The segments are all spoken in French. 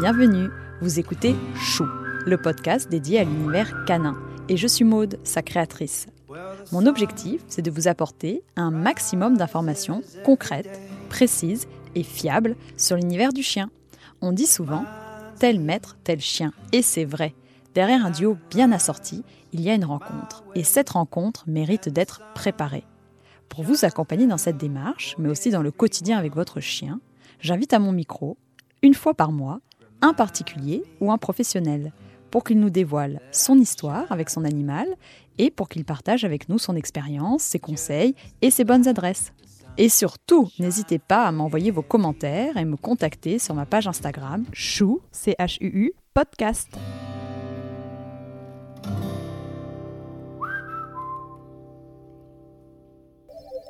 Bienvenue, vous écoutez Chou, le podcast dédié à l'univers canin. Et je suis Maude, sa créatrice. Mon objectif, c'est de vous apporter un maximum d'informations concrètes, précises et fiables sur l'univers du chien. On dit souvent tel maître, tel chien. Et c'est vrai. Derrière un duo bien assorti, il y a une rencontre. Et cette rencontre mérite d'être préparée. Pour vous accompagner dans cette démarche, mais aussi dans le quotidien avec votre chien, j'invite à mon micro, une fois par mois, un particulier ou un professionnel, pour qu'il nous dévoile son histoire avec son animal et pour qu'il partage avec nous son expérience, ses conseils et ses bonnes adresses. Et surtout, n'hésitez pas à m'envoyer vos commentaires et me contacter sur ma page Instagram chou, podcast.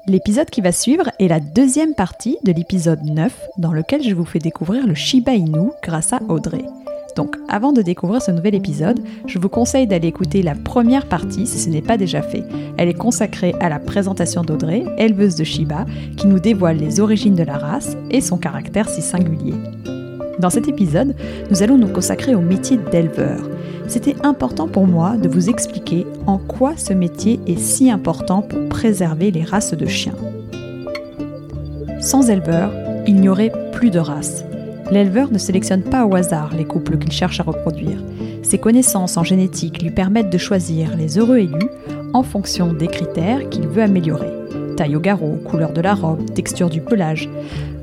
L'épisode qui va suivre est la deuxième partie de l'épisode 9 dans lequel je vous fais découvrir le Shiba Inu grâce à Audrey. Donc avant de découvrir ce nouvel épisode, je vous conseille d'aller écouter la première partie si ce n'est pas déjà fait. Elle est consacrée à la présentation d'Audrey, éleveuse de Shiba, qui nous dévoile les origines de la race et son caractère si singulier. Dans cet épisode, nous allons nous consacrer au métier d'éleveur c'était important pour moi de vous expliquer en quoi ce métier est si important pour préserver les races de chiens. Sans éleveur, il n'y aurait plus de races. L'éleveur ne sélectionne pas au hasard les couples qu'il cherche à reproduire. Ses connaissances en génétique lui permettent de choisir les heureux élus en fonction des critères qu'il veut améliorer. Taille au garrot, couleur de la robe, texture du pelage.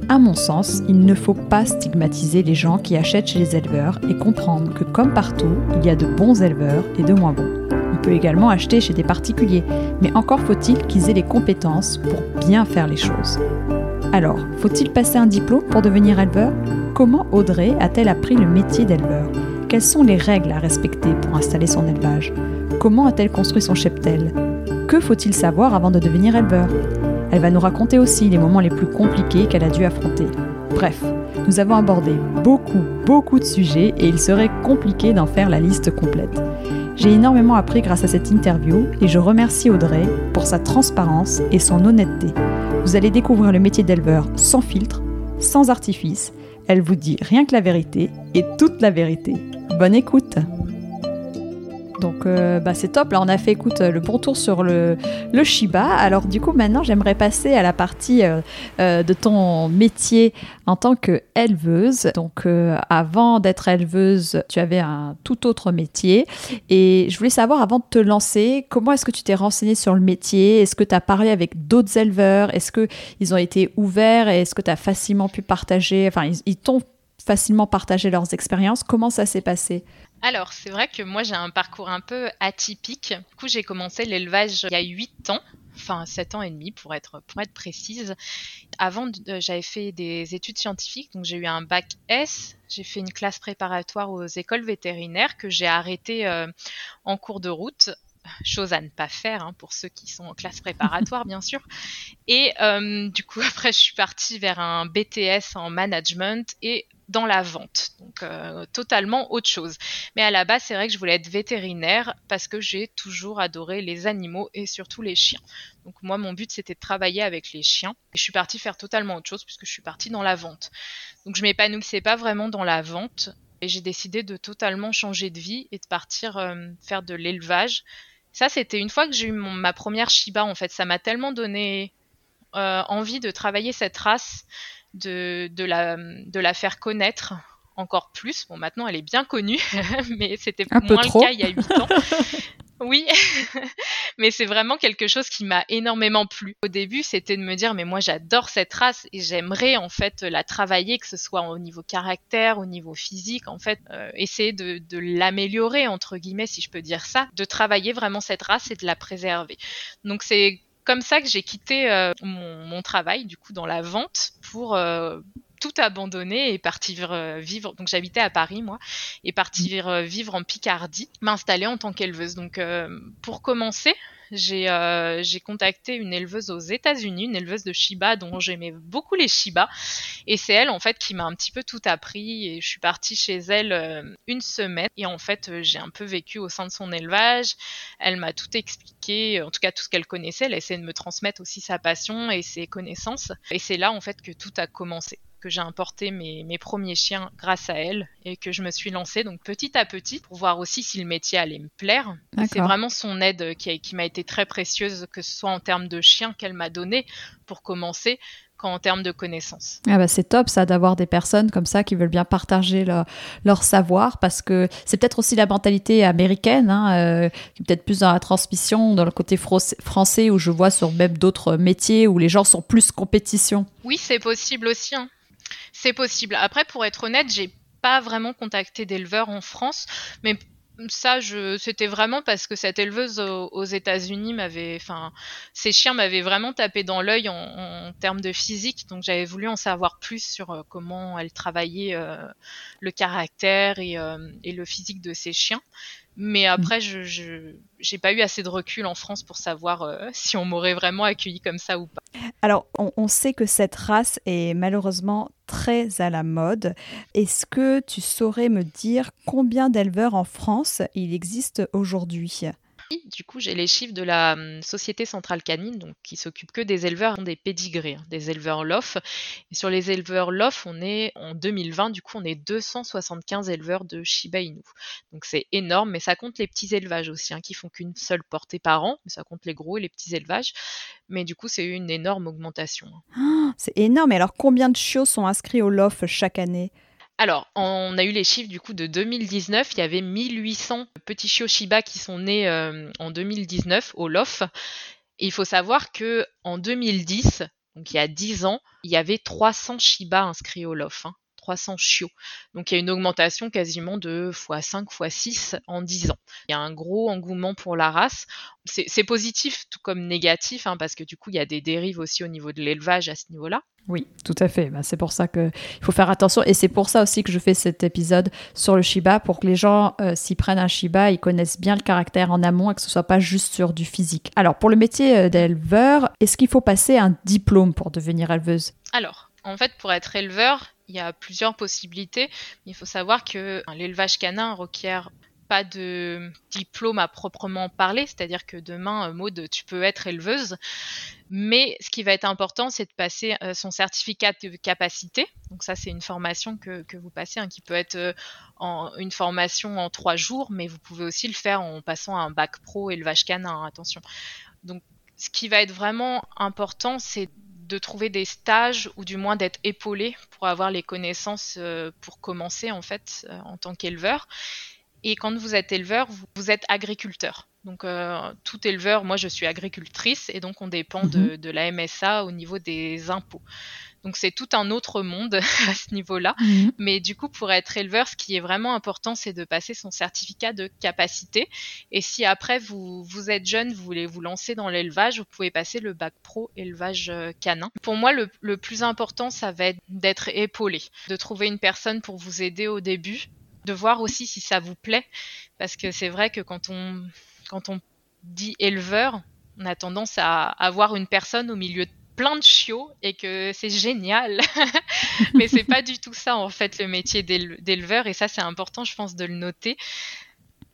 À mon sens, il ne faut pas stigmatiser les gens qui achètent chez les éleveurs et comprendre que comme partout, il y a de bons éleveurs et de moins bons. On peut également acheter chez des particuliers, mais encore faut-il qu'ils aient les compétences pour bien faire les choses. Alors, faut-il passer un diplôme pour devenir éleveur? Comment Audrey a-t-elle appris le métier d'éleveur? Quelles sont les règles à respecter pour installer son élevage? Comment a-t-elle construit son cheptel? Que faut-il savoir avant de devenir éleveur? Elle va nous raconter aussi les moments les plus compliqués qu'elle a dû affronter. Bref, nous avons abordé beaucoup, beaucoup de sujets et il serait compliqué d'en faire la liste complète. J'ai énormément appris grâce à cette interview et je remercie Audrey pour sa transparence et son honnêteté. Vous allez découvrir le métier d'éleveur sans filtre, sans artifice. Elle vous dit rien que la vérité et toute la vérité. Bonne écoute donc euh, bah, c'est top. Là, on a fait écoute, le bon tour sur le, le Shiba. Alors du coup, maintenant, j'aimerais passer à la partie euh, euh, de ton métier en tant qu'éleveuse. Donc avant d'être éleveuse, tu avais un tout autre métier. Et je voulais savoir, avant de te lancer, comment est-ce que tu t'es renseignée sur le métier? Est-ce que tu as parlé avec d'autres éleveurs? Est-ce qu'ils ont été ouverts? Et est-ce que tu as facilement pu partager? Enfin, ils t'ont facilement partagé leurs expériences? Comment ça s'est passé? Alors, c'est vrai que moi j'ai un parcours un peu atypique. Du coup, j'ai commencé l'élevage il y a 8 ans, enfin 7 ans et demi pour être, pour précise. Avant, j'avais fait des études scientifiques, donc j'ai eu un bac S, j'ai fait une classe préparatoire aux écoles vétérinaires que j'ai arrêtée euh, en cours de route chose à ne pas faire hein, pour ceux qui sont en classe préparatoire bien sûr. Et euh, du coup après je suis partie vers un BTS en management et dans la vente. Donc euh, totalement autre chose. Mais à la base, c'est vrai que je voulais être vétérinaire parce que j'ai toujours adoré les animaux et surtout les chiens. Donc moi, mon but, c'était de travailler avec les chiens. Et je suis partie faire totalement autre chose puisque je suis partie dans la vente. Donc je m'épanouissais pas vraiment dans la vente et j'ai décidé de totalement changer de vie et de partir euh, faire de l'élevage. Ça, c'était une fois que j'ai eu ma première Shiba, en fait. Ça m'a tellement donné euh, envie de travailler cette race de, de, la, de la faire connaître encore plus. Bon, maintenant, elle est bien connue, mais c'était moins le cas il y a 8 ans. Oui, mais c'est vraiment quelque chose qui m'a énormément plu. Au début, c'était de me dire, mais moi j'adore cette race et j'aimerais en fait la travailler, que ce soit au niveau caractère, au niveau physique, en fait, euh, essayer de, de l'améliorer, entre guillemets, si je peux dire ça, de travailler vraiment cette race et de la préserver. Donc c'est comme ça que j'ai quitté euh, mon, travail, du coup, dans la vente pour euh, tout abandonner et partir euh, vivre. Donc j'habitais à Paris, moi, et partir vivre en Picardie, m'installer en tant qu'éleveuse. Donc pour commencer, euh, j'ai contacté une éleveuse aux États-Unis, une éleveuse de Shiba dont j'aimais beaucoup les Shiba. Et c'est elle, en fait, qui m'a un petit peu tout appris. Et je suis partie chez elle euh, une semaine. Et en fait, euh, j'ai un peu vécu au sein de son élevage. Elle m'a tout expliqué, en tout cas tout ce qu'elle connaissait. Elle a de me transmettre aussi sa passion et ses connaissances. Et c'est là, en fait, que tout a commencé. Que j'ai importé mes, mes, premiers chiens grâce à elle et que je me suis lancée donc petit à petit pour voir aussi si le métier allait me plaire. C'est vraiment son aide qui, qui m'a été très précieuse, que ce soit en termes de chiens qu'elle m'a donné pour commencer, qu'en termes de connaissances. Ah bah c'est top ça d'avoir des personnes comme ça qui veulent bien partager leur, savoir parce que c'est peut-être aussi la mentalité américaine hein, euh, qui est peut-être plus dans la transmission, dans le côté français où je vois sur même d'autres métiers où les gens sont plus compétition. Oui, c'est possible aussi. Hein. C'est possible. Après, pour être honnête, j'ai pas vraiment contacté d'éleveurs en France, mais ça, je, c'était vraiment parce que cette éleveuse aux, États-Unis m'avait, enfin, ces chiens m'avaient vraiment tapé dans l'œil en, termes de physique, donc j'avais voulu en savoir plus sur euh, comment elle travaillait euh, le caractère et, euh, et, le physique de ces chiens. Mais mm. après, je n'ai pas eu assez de recul en France pour savoir euh, si on m'aurait vraiment accueilli comme ça ou pas. Alors, on, sait que cette race est malheureusement très à la mode. Est-ce que tu saurais me dire combien d'éleveurs en France il existe aujourd'hui? Du coup, j'ai les chiffres de la hum, Société Centrale Canine, donc, qui s'occupe que des éleveurs des pédigrés, hein, des éleveurs LOF. Et sur les éleveurs LOF, on est en 2020, du coup, on est 275 éleveurs de Shiba Inu. Donc c'est énorme, mais ça compte les petits élevages aussi, hein, qui font qu'une seule portée par an, mais ça compte les gros et les petits élevages. Mais du coup, c'est une énorme augmentation. Hein. Ah, c'est énorme. Et alors, combien de chiots sont inscrits au LOF chaque année? Alors, on a eu les chiffres du coup de 2019. Il y avait 1800 petits chiots Shiba qui sont nés euh, en 2019 au LOF. Et il faut savoir que en 2010, donc il y a 10 ans, il y avait 300 Shiba inscrits au LOF. 300 hein, chiots. Donc il y a une augmentation quasiment de x5, x6 en 10 ans. Il y a un gros engouement pour la race. C'est positif tout comme négatif, hein, parce que du coup il y a des dérives aussi au niveau de l'élevage à ce niveau-là. Oui, tout à fait. Bah, c'est pour ça qu'il faut faire attention. Et c'est pour ça aussi que je fais cet épisode sur le Shiba, pour que les gens, euh, s'y prennent un Shiba, ils connaissent bien le caractère en amont et que ce soit pas juste sur du physique. Alors, pour le métier euh, d'éleveur, est-ce qu'il faut passer un diplôme pour devenir éleveuse? Alors, en fait, pour être éleveur, il y a plusieurs possibilités. Il faut savoir que l'élevage canin requiert pas de diplôme à proprement parler, c'est-à-dire que demain, euh, Maud, tu peux être éleveuse, mais ce qui va être important, c'est de passer euh, son certificat de capacité. Donc ça, c'est une formation que, vous passez, hein, qui peut être euh, une formation en trois jours, mais vous pouvez aussi le faire en passant un bac pro élevage canin, hein, attention. Donc ce qui va être vraiment important, c'est de trouver des stages ou du moins d'être épaulé pour avoir les connaissances pour commencer en fait en tant qu'éleveur. Et quand vous êtes éleveur, vous, êtes agriculteur. Donc euh, tout éleveur, moi je suis agricultrice et donc on dépend de, mhm. la MSA au niveau des impôts. Donc c'est tout un autre monde à ce niveau-là. Mhm. Mais du coup, pour être éleveur, ce qui est vraiment important, c'est de passer son certificat de capacité. Et si après vous, vous êtes jeune, vous voulez vous lancer dans l'élevage, vous pouvez passer le bac pro élevage euh, canin. Pour moi, le, le plus important, ça va être d'être épaulé, de trouver une personne pour vous aider au début de voir aussi si ça vous plaît, parce que c'est vrai que quand on, quand on dit éleveur, on a tendance à avoir une personne au milieu de plein de chiots et que c'est génial. Mais c'est pas du tout ça en fait le métier d'éleveur et ça c'est important je pense de le noter.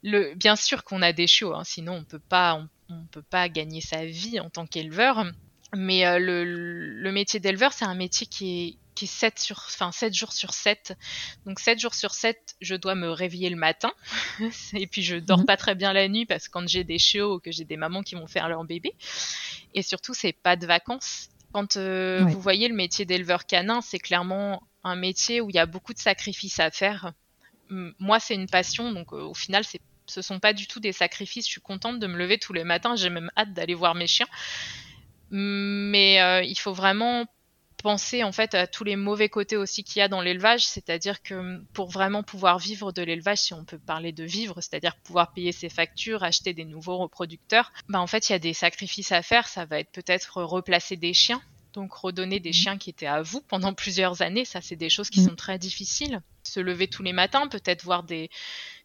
Le, bien sûr qu'on a des chiots, hein, sinon on peut pas on, peut pas gagner sa vie en tant qu'éleveur. Mais euh, le, le, métier d'éleveur c'est un métier qui est qui est 7, sur, enfin, 7 jours sur 7. Donc 7 jours sur 7, je dois me réveiller le matin. et puis je dors mhm. pas très bien la nuit parce que quand j'ai des chiots ou que j'ai des mamans qui vont faire leur bébé. Et surtout, c'est pas de vacances. Quand euh, vous voyez le métier d'éleveur canin, c'est clairement un métier où il y a beaucoup de sacrifices à faire. Moi, c'est une passion, donc euh, au final, c'est ce sont pas du tout des sacrifices. Je suis contente de me lever tous les matins. J'ai même hâte d'aller voir mes chiens. Mais euh, il faut vraiment penser en fait à tous les mauvais côtés aussi qu'il y a dans l'élevage, c'est-à-dire que pour vraiment pouvoir vivre de l'élevage, si on peut parler de vivre, c'est-à-dire pouvoir payer ses factures, acheter des nouveaux reproducteurs, bah en fait il y a des sacrifices à faire, ça va être peut-être replacer des chiens, donc redonner des mmh. chiens qui étaient à vous pendant plusieurs années, ça c'est des choses qui mmh. sont très difficiles. Se lever tous les matins, peut-être voir des,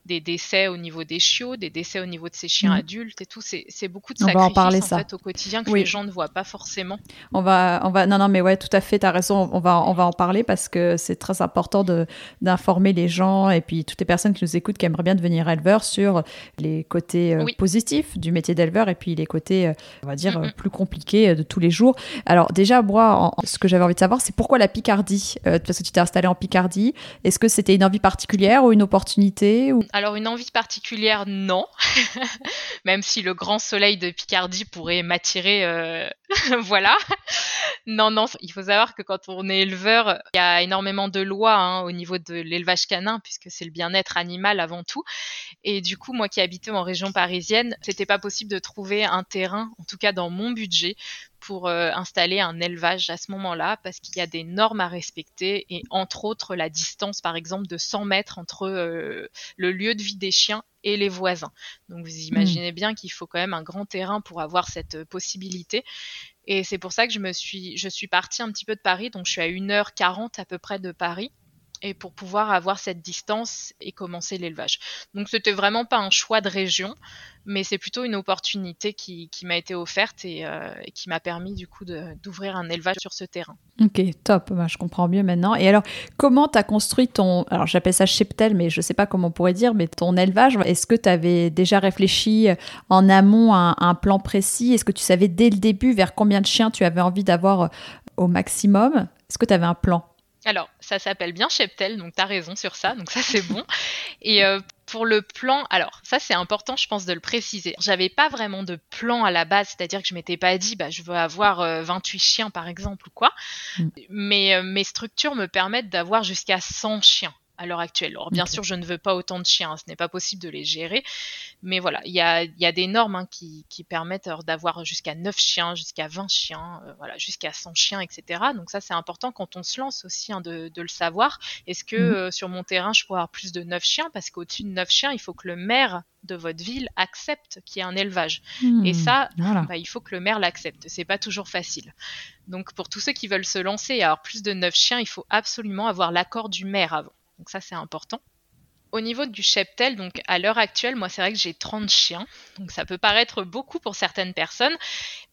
des décès au niveau des chiots, des décès au niveau de ces chiens Mhm. adultes et tout. C'est beaucoup de On va en sacrifices parler, en ça. fait au quotidien que Oui. les gens ne voient pas forcément. On va, on va, non, non, mais ouais, tout à fait, tu as raison. On va, on va en parler parce que c'est très important de, d'informer les gens et puis toutes les personnes qui nous écoutent qui aimeraient bien devenir éleveurs sur les côtés euh, Oui. positifs du métier d'éleveur et puis les côtés, euh, on va dire, Mhm. euh, plus compliqués de tous les jours. Alors, déjà, moi, en- ce que j'avais envie de savoir, c'est pourquoi la Picardie Euh, Parce que tu t'es installé en Picardie. Est-ce que c'était une envie particulière ou une opportunité ou... Alors une envie particulière, non. Même si le grand soleil de Picardie pourrait m'attirer, euh, voilà. Non, non, il faut savoir que quand on est éleveur, il y a énormément de lois hein, au niveau de l'élevage canin, puisque c'est le bien-être animal avant tout. Et du coup, moi qui habitais en région parisienne, c'était pas possible de trouver un terrain, en tout cas dans mon budget, pour euh, installer un élevage à ce moment-là, parce qu'il y a des normes à respecter, et entre autres la distance, par exemple, de 100 mètres entre euh, le lieu de vie des chiens et les voisins. Donc vous imaginez bien qu'il faut quand même un grand terrain pour avoir cette euh, possibilité. Et c'est pour ça que je me suis, je suis partie un petit peu de Paris, donc je suis à 1h40 à peu près de Paris, et pour pouvoir avoir cette distance et commencer l'élevage. Donc c'était vraiment pas un choix de région, mais c'est plutôt une opportunité qui, m'a été offerte et, euh, et qui m'a permis du coup d'ouvrir un élevage sur ce terrain. Ok, top, Bah, je comprends mieux maintenant. Et alors, comment tu as construit ton, alors j'appelle ça cheptel, mais je sais pas comment on pourrait dire, mais ton élevage, est-ce que tu avais déjà réfléchi en amont à un, à un plan précis? Est-ce que tu savais dès le début vers combien de chiens tu avais envie d'avoir euh, au maximum? Est-ce que tu avais un plan? Alors, ça s'appelle bien Cheptel, donc tu as raison sur ça, donc ça c'est bon. Et euh, pour le plan, alors ça c'est important, je pense, de le préciser. J'avais pas vraiment de plan à la base, c'est-à-dire que je m'étais pas dit, bah, je veux avoir euh, 28 chiens par exemple ou quoi. Mm. Mais euh, mes structures me permettent d'avoir jusqu'à 100 chiens à l'heure actuelle. Alors bien sûr, je ne veux pas autant de chiens, hein, ce n'est pas possible de les gérer. Mais voilà, il y a, y a des normes hein, qui, qui permettent alors, d'avoir jusqu'à 9 chiens, jusqu'à 20 chiens, euh, voilà, jusqu'à 100 chiens, etc. Donc ça, c'est important quand on se lance aussi hein, de, de le savoir. Est-ce que Mhm. euh, sur mon terrain, je peux avoir plus de 9 chiens? Parce qu'au-dessus de 9 chiens, il faut que le maire de votre ville accepte qu'il y ait un élevage. Et Hmm, ça, voilà. bah, il faut que le maire l'accepte. C'est pas toujours facile. Donc pour tous ceux qui veulent se lancer et avoir plus de 9 chiens, il faut absolument avoir l'accord du maire avant. Donc ça, c'est important. Au niveau du cheptel, donc à l'heure actuelle, moi c'est vrai que j'ai 30 chiens, donc ça peut paraître beaucoup pour certaines personnes,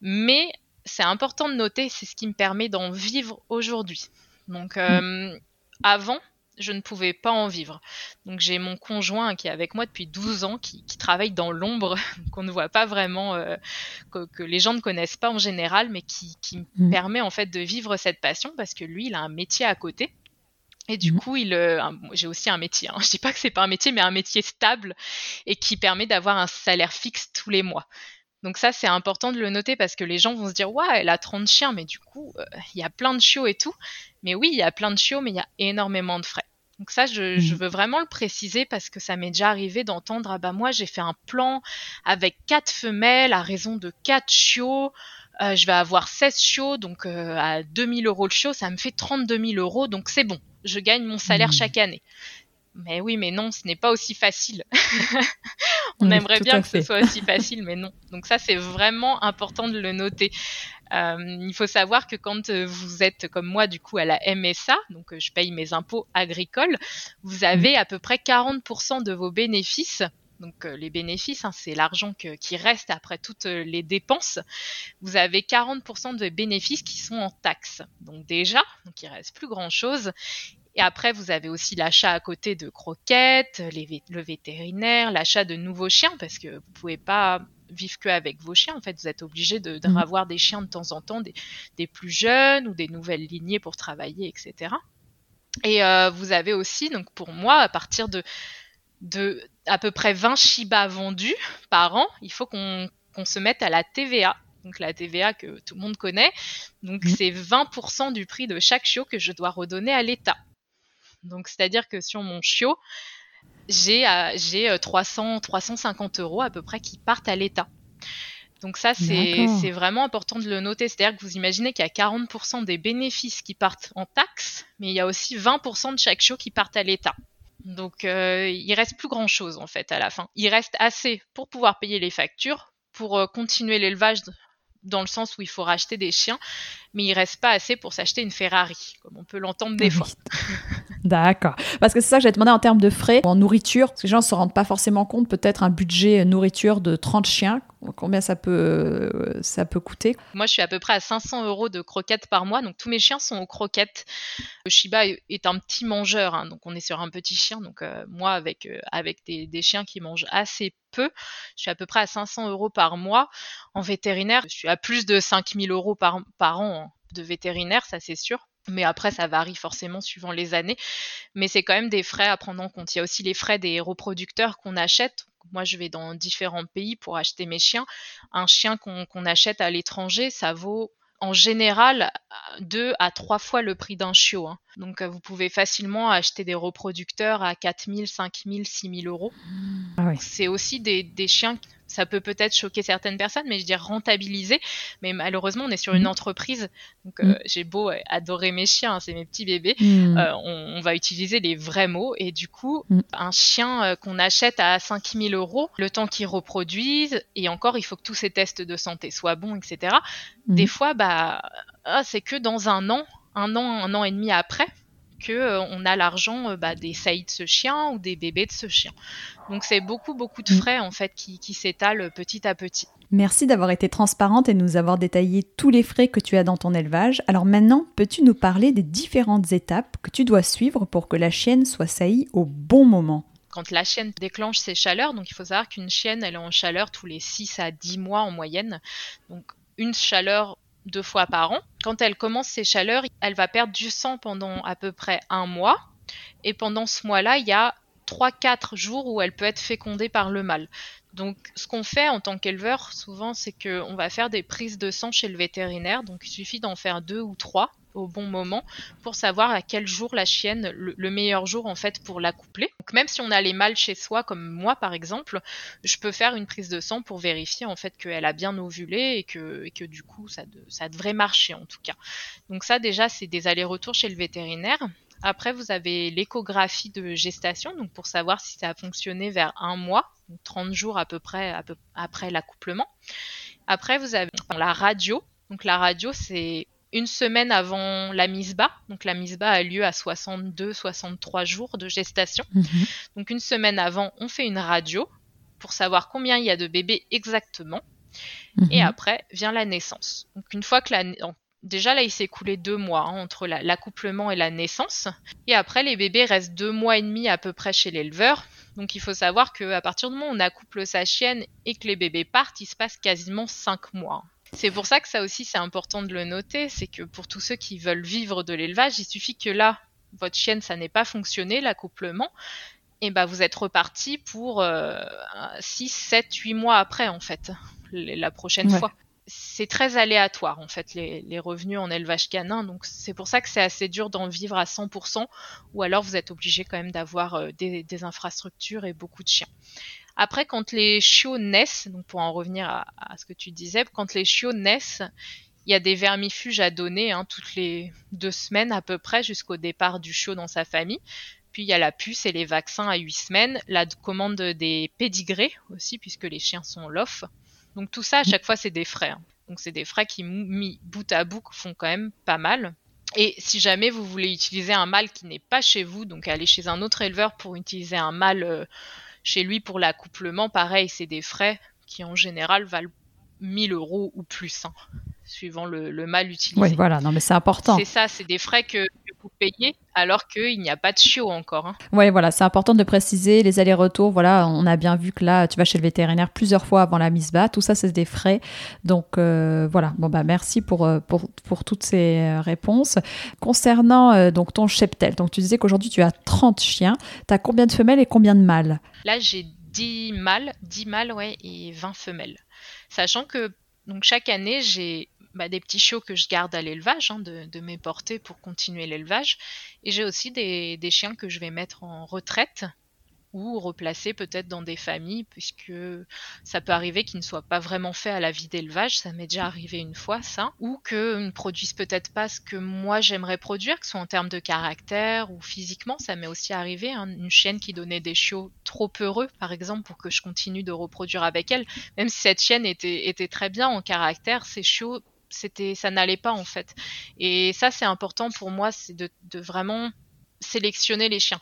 mais c'est important de noter, c'est ce qui me permet d'en vivre aujourd'hui. Donc euh, avant, je ne pouvais pas en vivre. Donc j'ai mon conjoint qui est avec moi depuis 12 ans, qui, qui travaille dans l'ombre, qu'on ne voit pas vraiment, euh, que, que les gens ne connaissent pas en général, mais qui, qui me Mhm. permet en fait de vivre cette passion parce que lui, il a un métier à côté. Et du Mhm. coup, il, euh, j'ai aussi un métier. Hein. Je dis pas que c'est pas un métier, mais un métier stable et qui permet d'avoir un salaire fixe tous les mois. Donc ça, c'est important de le noter parce que les gens vont se dire, ouais, elle a 30 chiens, mais du coup, euh, il y a plein de chiots et tout. Mais oui, il y a plein de chiots, mais il y a énormément de frais. Donc ça, je, je veux vraiment le préciser parce que ça m'est déjà arrivé d'entendre, ah bah moi, j'ai fait un plan avec quatre femelles à raison de quatre chiots. Euh, je vais avoir 16 chiots, donc à 2000 euros le chiot, ça me fait 32 000 euros, donc c'est bon, je gagne mon salaire Mhm. chaque année. Mais oui, mais non, ce n'est pas aussi facile. On Oui, aimerait bien que fait. ce soit aussi facile, mais non. Donc ça, c'est vraiment important de le noter. Euh, il faut savoir que quand euh, vous êtes comme moi, du coup, à la MSA, donc euh, je paye mes impôts agricoles, vous avez à peu près 40% de vos bénéfices. Donc euh, les bénéfices, hein, c'est l'argent qui reste après toutes euh, les dépenses. Vous avez 40% de bénéfices qui sont en taxes. Donc déjà, donc il reste plus grand-chose. Et après, vous avez aussi l'achat à côté de croquettes, les le vétérinaire, l'achat de nouveaux chiens, parce que vous pouvez pas vivre que avec vos chiens. En fait, vous êtes obligé de, de Mhm. avoir des chiens de temps en temps, des, des plus jeunes ou des nouvelles lignées pour travailler, etc. Et euh, vous avez aussi, donc pour moi, à partir de, de à peu près 20 Shiba vendus par an, il faut qu'on se mette à la TVA. Donc la TVA que tout le monde connaît. Donc Mhm. c'est 20% du prix de chaque chiot que je dois redonner à l'État. Donc c'est-à-dire que sur mon chiot, j'ai euh, j'ai euh, 300 350 euros à peu près qui partent à l'État. Donc ça c'est vraiment important de le noter. C'est-à-dire que vous imaginez qu'il y a 40% des bénéfices qui partent en taxes, mais il y a aussi 20% de chaque chiot qui partent à l'État. Donc euh, il reste plus grand chose en fait à la fin. Il reste assez pour pouvoir payer les factures, pour euh, continuer l'élevage dans le sens où il faut racheter des chiens, mais il reste pas assez pour s'acheter une Ferrari, comme on peut l'entendre des Ah fois. D'accord. Parce que c'est ça que j'ai demandé en termes de frais en nourriture. Parce que les gens ne se rendent pas forcément compte, peut-être un budget nourriture de 30 chiens. Combien ça peut, ça peut coûter Moi, je suis à peu près à 500 euros de croquettes par mois. Donc, tous mes chiens sont aux croquettes. Le Shiba est un petit mangeur. Hein, donc, on est sur un petit chien. Donc, euh, moi, avec, euh, des, chiens qui mangent assez peu, je suis à peu près à 500 euros par mois. En vétérinaire, je suis à plus de 5000 euros par, par an de vétérinaire, ça c'est sûr. Mais après, ça varie forcément suivant les années. Mais c'est quand même des frais à prendre en compte. Il y a aussi les frais des reproducteurs qu'on achète. Moi, je vais dans différents pays pour acheter mes chiens. Un chien qu'on achète à l'étranger, ça vaut en général deux à trois fois le prix d'un chiot. Hein. Donc vous pouvez facilement acheter des reproducteurs à 4000, 5000, 6000 euros. Ah C'est aussi des, des, chiens ça peut peut-être choquer certaines personnes, mais je dis rentabiliser. Mais malheureusement, on est sur une mm. entreprise. Donc, euh, mm. j'ai beau adorer mes chiens, hein, c'est mes petits bébés. Mm. Euh, on, va utiliser les vrais mots. Et du coup, un chien euh, qu'on achète à 5000 euros, le temps qu'il reproduise, et encore, il faut que tous ces tests de santé soient bons, etc. Des fois, bah, ah, c'est que dans un an, un an, un an et demi après, que euh, on a l'argent euh, bah, des saillies de ce chien ou des bébés de ce chien. Donc c'est beaucoup beaucoup de mm. frais en fait qui, qui s'étalent petit à petit. Merci d'avoir été transparente et de nous avoir détaillé tous les frais que tu as dans ton élevage. Alors maintenant, peux-tu nous parler des différentes étapes que tu dois suivre pour que la chienne soit saillie au bon moment? Quand la chienne déclenche ses chaleurs, donc il faut savoir qu'une chienne, elle est en chaleur tous les 6 à 10 mois en moyenne. Donc une chaleur deux fois par an. Quand elle commence ses chaleurs, elle va perdre du sang pendant à peu près un mois. Et pendant ce mois-là, il y a 3-4 jours où elle peut être fécondée par le mâle. Donc, ce qu'on fait en tant qu'éleveur, souvent, c'est qu'on va faire des prises de sang chez le vétérinaire. Donc, il suffit d'en faire deux ou trois au bon moment pour savoir à quel jour la chienne, le, meilleur jour en fait pour l'accoupler. Donc même si on a les mâles chez soi, comme moi par exemple, je peux faire une prise de sang pour vérifier en fait qu'elle a bien ovulé et que, que du coup ça, ça devrait marcher en tout cas. Donc ça déjà c'est des allers-retours chez le vétérinaire. Après, vous avez l'échographie de gestation, donc pour savoir si ça a fonctionné vers un mois, 30 jours à peu près après l'accouplement. Après, vous avez la radio. Donc la radio, c'est une semaine avant la mise bas. Donc la mise bas a lieu à 62-63 jours de gestation. Mhm. Donc une semaine avant, on fait une radio pour savoir combien il y a de bébés exactement. Et mhm. après vient la naissance. Donc une fois que la déjà là il s'est écoulé deux mois hein, entre l'accouplement et la naissance. Et après les bébés restent deux mois et demi à peu près chez l'éleveur. Donc il faut savoir qu'à partir du moment où on accouple sa chienne et que les bébés partent, il se passe quasiment cinq mois. C'est pour ça que ça aussi c'est important de le noter, c'est que pour tous ceux qui veulent vivre de l'élevage, il suffit que là, votre chienne, ça n'ait pas fonctionné, l'accouplement, et ben vous êtes reparti pour 6, 7, 8 mois après en fait, la prochaine fois. C'est très aléatoire en fait les, revenus en élevage canin, donc c'est pour ça que c'est assez dur d'en vivre à 100%, ou alors vous êtes obligé quand même d'avoir euh, des, des infrastructures et beaucoup de chiens. Après, quand les chiots naissent, donc pour en revenir à, ce que tu disais, quand les chiots naissent, il y a des vermifuges à donner hein, toutes les deux semaines à peu près jusqu'au départ du chiot dans sa famille. Puis il y a la puce et les vaccins à huit semaines, la commande des pédigrés aussi puisque les chiens sont l'off. Donc tout ça à chaque fois c'est des frais. Hein. Donc c'est des frais qui mis bout à bout font quand même pas mal. Et si jamais vous voulez utiliser un mâle qui n'est pas chez vous, donc aller chez un autre éleveur pour utiliser un mâle euh, chez lui, pour l'accouplement, pareil, c'est des frais qui en général valent 1000 euros ou plus, hein, suivant le, le mal utilisé. Oui, voilà, non, mais c'est important. C'est ça, c'est des frais que, vous payez alors qu'il n'y a pas de chiot encore. Hein. Oui, voilà, c'est important de préciser les allers-retours. Voilà, on a bien vu que là, tu vas chez le vétérinaire plusieurs fois avant la mise bas. Tout ça, c'est des frais. Donc euh, voilà, bon bah merci pour, euh, pour, pour toutes ces euh, réponses. Concernant donc ton cheptel, donc tu disais qu'aujourd'hui tu as 30 chiens. Tu as combien de femelles et combien de mâles? Là, j'ai 10 mâles, 10 mâles ouais, et 20 femelles. Sachant que donc chaque année, j'ai bah, des petits chiots que je garde à l'élevage, hein, de, de, mes portées pour continuer l'élevage. Et j'ai aussi des, des, chiens que je vais mettre en retraite ou replacer peut-être dans des familles, puisque ça peut arriver qu'ils ne soient pas vraiment faits à la vie d'élevage, ça m'est déjà arrivé une fois ça, ou qu'ils ne produisent peut-être pas ce que moi j'aimerais produire, que ce soit en termes de caractère ou physiquement, ça m'est aussi arrivé, hein, une chienne qui donnait des chiots trop heureux, par exemple, pour que je continue de reproduire avec elle, même si cette chienne était, très bien en caractère, ces chiots ça n'allait pas en fait et ça c'est important pour moi c'est de vraiment sélectionner les chiens.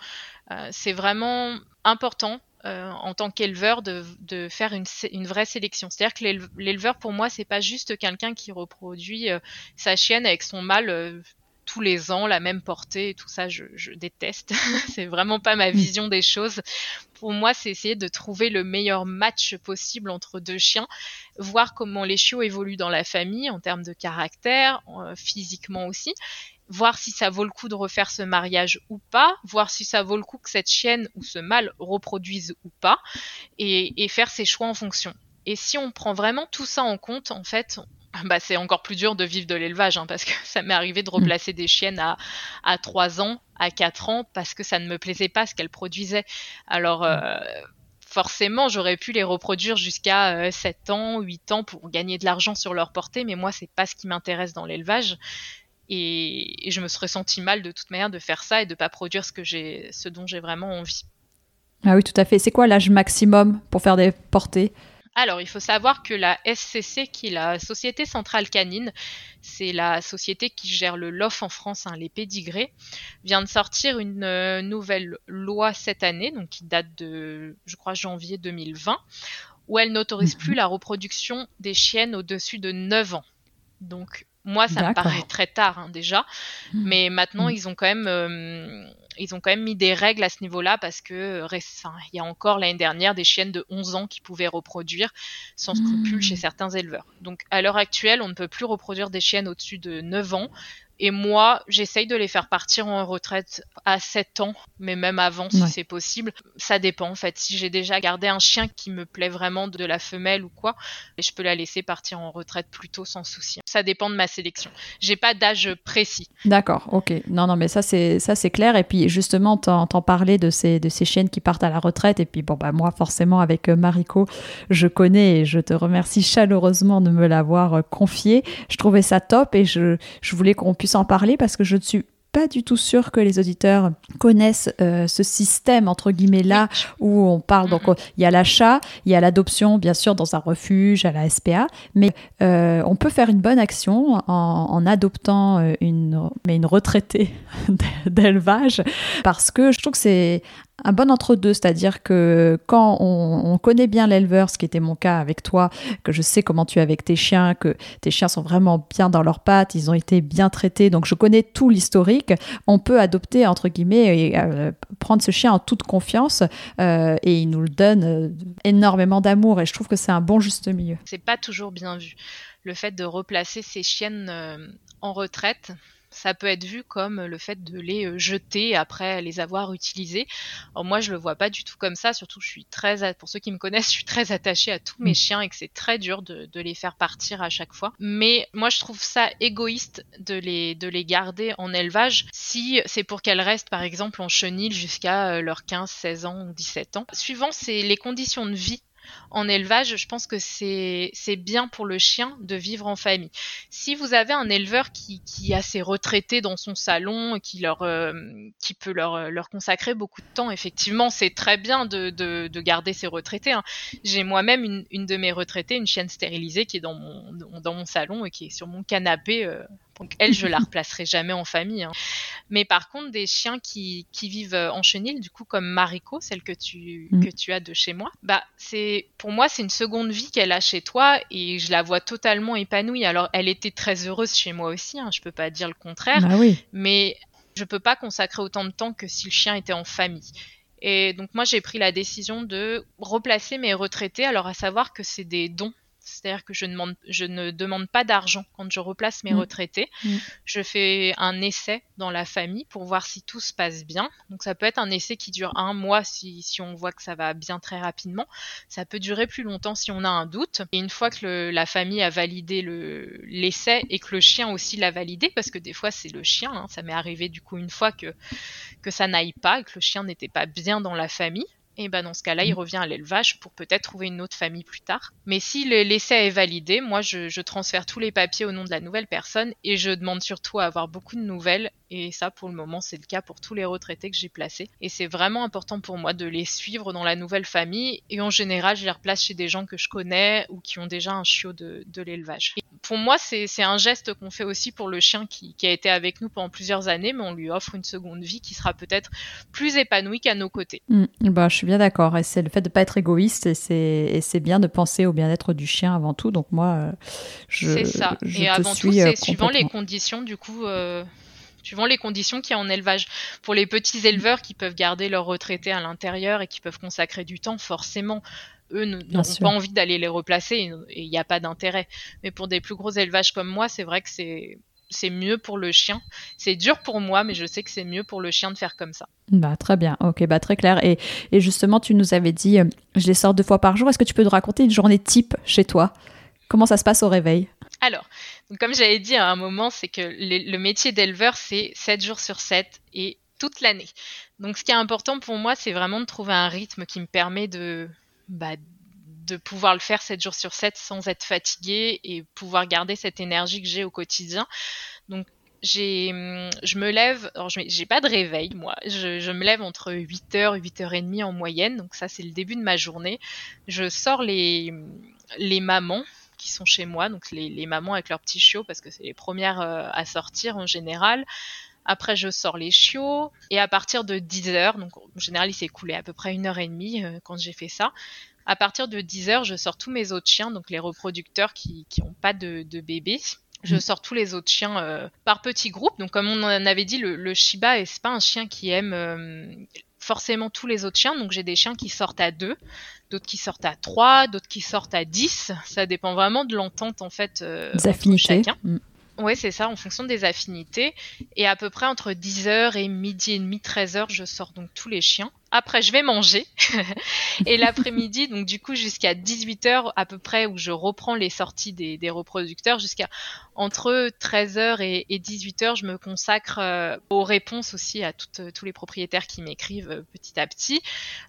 C'est vraiment important en tant qu'éleveur de, faire une, vraie sélection. C'est-à-dire que l'éleveur, pour moi, c'est pas juste quelqu'un qui reproduit sa chienne avec son mâle tous les ans, la même portée et tout ça, je, déteste. c'est vraiment pas ma vision des choses. Pour moi, c'est essayer de trouver le meilleur match possible entre deux chiens, voir comment les chiots évoluent dans la famille en termes de caractère, euh, physiquement aussi, voir si ça vaut le coup de refaire ce mariage ou pas, voir si ça vaut le coup que cette chienne ou ce mâle reproduise ou pas, et, et faire ses choix en fonction. Et si on prend vraiment tout ça en compte, en fait, bah, c'est encore plus dur de vivre de l'élevage, hein, parce que ça m'est arrivé de mm. replacer des chiennes à, à 3 ans, à 4 ans, parce que ça ne me plaisait pas ce qu'elles produisaient. Alors, euh, forcément, j'aurais pu les reproduire jusqu'à 7 euh, ans, 8 ans pour gagner de l'argent sur leur portée, mais moi, c'est pas ce qui m'intéresse dans l'élevage. Et, et, je me serais senti mal de toute manière de faire ça et de pas produire ce, que j'ai, ce dont j'ai vraiment envie. Ah oui, tout à fait. C'est quoi l'âge maximum pour faire des portées? Alors, il faut savoir que la SCC, qui est la Société Centrale Canine, c'est la société qui gère le LOF en France, hein, les pédigrés, vient de sortir une euh, nouvelle loi cette année, donc qui date de, je crois, janvier 2020, où elle n'autorise plus mhm. la reproduction des chiennes au-dessus de 9 ans. Donc, moi, ça me paraît très tard hein, déjà, mhm. mais maintenant, mhm. ils ont quand même euh, ils ont quand même mis des règles à ce niveau-là parce que il y a encore l'année dernière des chiennes de 11 ans qui pouvaient reproduire sans scrupule chez mmh. certains éleveurs. Donc à l'heure actuelle, on ne peut plus reproduire des chiennes au-dessus de 9 ans et moi, j'essaye de les faire partir en retraite à 7 ans, mais même avant si c'est possible. Ça dépend en fait. Si j'ai déjà gardé un chien qui me plaît vraiment de la femelle ou quoi, je peux la laisser partir en retraite plus tôt sans souci. Ça dépend de ma sélection. J'ai pas d'âge précis. D'accord, ok. Non, non, mais ça c'est ça c'est clair. Et puis justement, t'en parlais de ces de ces chiennes qui partent à la retraite. Et puis bon bah moi forcément avec euh, Mariko, je connais et je te remercie chaleureusement de me l'avoir euh, confié. Je trouvais ça top et je je voulais qu'on puisse en parler parce que je ne suis pas du tout sûre que les auditeurs connaissent euh, ce système entre guillemets là où on parle. Donc il y a l'achat, il y a l'adoption bien sûr dans un refuge à la SPA, mais euh, on peut faire une bonne action en, adoptant euh, une mais une retraitée d'élevage parce que je trouve que c'est un bon entre-deux, c'est-à-dire que quand on, connaît bien l'éleveur, ce qui était mon cas avec toi, que je sais comment tu es avec tes chiens, que tes chiens sont vraiment bien dans leurs pattes, ils ont été bien traités, donc je connais tout l'historique, on peut adopter, entre guillemets, et euh, prendre ce chien en toute confiance, euh, et il nous le donne euh, énormément d'amour, et je trouve que c'est un bon juste milieu. C'est pas toujours bien vu. Le fait de replacer ces chiennes en retraite, ça peut être vu comme le fait de les euh, jeter après les avoir utilisés. moi, je le vois pas du tout comme ça. Surtout, je suis très, pour ceux qui me connaissent, je suis très attachée à tous mes mm. chiens et que c'est très dur de, les faire partir à chaque fois. Mais moi, je trouve ça égoïste de les, de les garder en élevage si c'est pour qu'elles restent, par exemple, en chenille jusqu'à euh, leurs 15, 16 ans ou 17 ans. Suivant, c'est les conditions de vie en élevage, je pense que c'est bien pour le chien de vivre en famille. Si vous avez un éleveur qui, a ses retraités dans son salon, qui, euh, qui peut leur, leur consacrer beaucoup de temps, effectivement, c'est très bien de, de, de, garder ses retraités. Hein. J'ai moi-même une, de mes retraitées, une chienne stérilisée, qui est dans mon, dans mon salon et qui est sur mon canapé. Euh, donc elle, je la replacerai jamais en famille. Hein. Mais par contre, des chiens qui, qui, vivent euh, en chenille, du coup comme Mariko, celle que tu, mm. que tu as de chez moi, bah c'est pour moi c'est une seconde vie qu'elle a chez toi et je la vois totalement épanouie. Alors elle était très heureuse chez moi aussi, hein, je peux pas dire le contraire, bah oui. mais je peux pas consacrer autant de temps que si le chien était en famille. Et donc moi j'ai pris la décision de replacer mes retraités, alors à savoir que c'est des dons c'est-à-dire que je, demande, je, ne demande pas d'argent quand je replace mes mm. retraités. Mm. Je fais un essai dans la famille pour voir si tout se passe bien. Donc ça peut être un essai qui dure un mois si, si on voit que ça va bien très rapidement. Ça peut durer plus longtemps si on a un doute. Et une fois que la famille a validé l'essai et que le chien aussi l'a validé, parce que des fois c'est le chien, hein, ça m'est arrivé du coup une fois que, que ça n'aille pas, que le chien n'était pas bien dans la famille, et ben dans ce cas-là, il mm. revient à l'élevage pour peut-être trouver une autre famille plus tard. Mais si l'essai est validé, moi je, transfère tous les papiers au nom de la nouvelle personne et je demande surtout à avoir beaucoup de nouvelles Et ça, pour le moment, c'est le cas pour tous les retraités que j'ai placés. Et c'est vraiment important pour moi de les suivre dans la nouvelle famille. Et en général, je les replace chez des gens que je connais ou qui ont déjà un chiot de, l'élevage. Pour moi, c'est un geste qu'on fait aussi pour le chien qui, a été avec nous pendant plusieurs années, mais on lui offre une seconde vie qui sera peut-être plus épanouie qu'à nos côtés. Mm. bah, je suis bien d'accord. Et c'est le fait de ne pas être égoïste et c'est bien de penser au bien-être du chien avant tout. Donc moi, euh, je. C'est ça. et avant tout, c'est euh, suivant les conditions, du coup. Euh, suivant les conditions qu'il y a en élevage. Pour les petits éleveurs qui peuvent garder leurs retraités à l'intérieur et qui peuvent consacrer du temps, forcément, eux n'ont pas envie d'aller les replacer et il n'y a pas d'intérêt. Mais pour des plus gros élevages comme moi, c'est vrai que c'est c'est mieux pour le chien. C'est dur pour moi, mais je sais que c'est mieux pour le chien de faire comme ça. Bah, très bien, ok, bah, très clair. Et, et justement, tu nous avais dit, euh, je les sors deux fois par jour. Est-ce que tu peux nous raconter une journée type chez toi? Comment ça se passe au réveil? Alors, comme j'avais dit à un moment, c'est que le métier d'éleveur, c'est 7 jours sur 7 et toute l'année. Donc, ce qui est important pour moi, c'est vraiment de trouver un rythme qui me permet de, bah, de pouvoir le faire 7 jours sur 7 sans être fatigué et pouvoir garder cette énergie que j'ai au quotidien. Donc j'ai, je me lève, alors j'ai pas de réveil moi, je, me lève entre 8h, 8h30 en moyenne, donc ça c'est le début de ma journée. Je sors les, les mamans qui sont chez moi, donc les, mamans avec leurs petits chiots parce que c'est les premières euh, à sortir en général. Après, je sors les chiots et à partir de 10h, donc en général, il s'est écoulé à peu près une heure et demie euh, quand j'ai fait ça. À partir de 10h, je sors tous mes autres chiens, donc les reproducteurs qui n'ont pas de, bébés. Je mm. sors tous les autres chiens euh, par petits groupes. Donc, comme on en avait dit, le, Shiba, c'est pas un chien qui aime euh, forcément tous les autres chiens. Donc, j'ai des chiens qui sortent à deux, d'autres qui sortent à trois, d'autres qui sortent à dix. Ça dépend vraiment de l'entente, en fait, euh, de chacun. Mm. Oui, c'est ça, en fonction des affinités. Et à peu près entre 10h et midi et demi, 13h, je sors donc tous les chiens. Après, je vais manger. et l'après-midi, donc du coup, jusqu'à 18h à peu près, où je reprends les sorties des, reproducteurs, jusqu'à entre 13h et, 18h, je me consacre euh, aux réponses aussi à tous les propriétaires qui m'écrivent euh, petit à petit,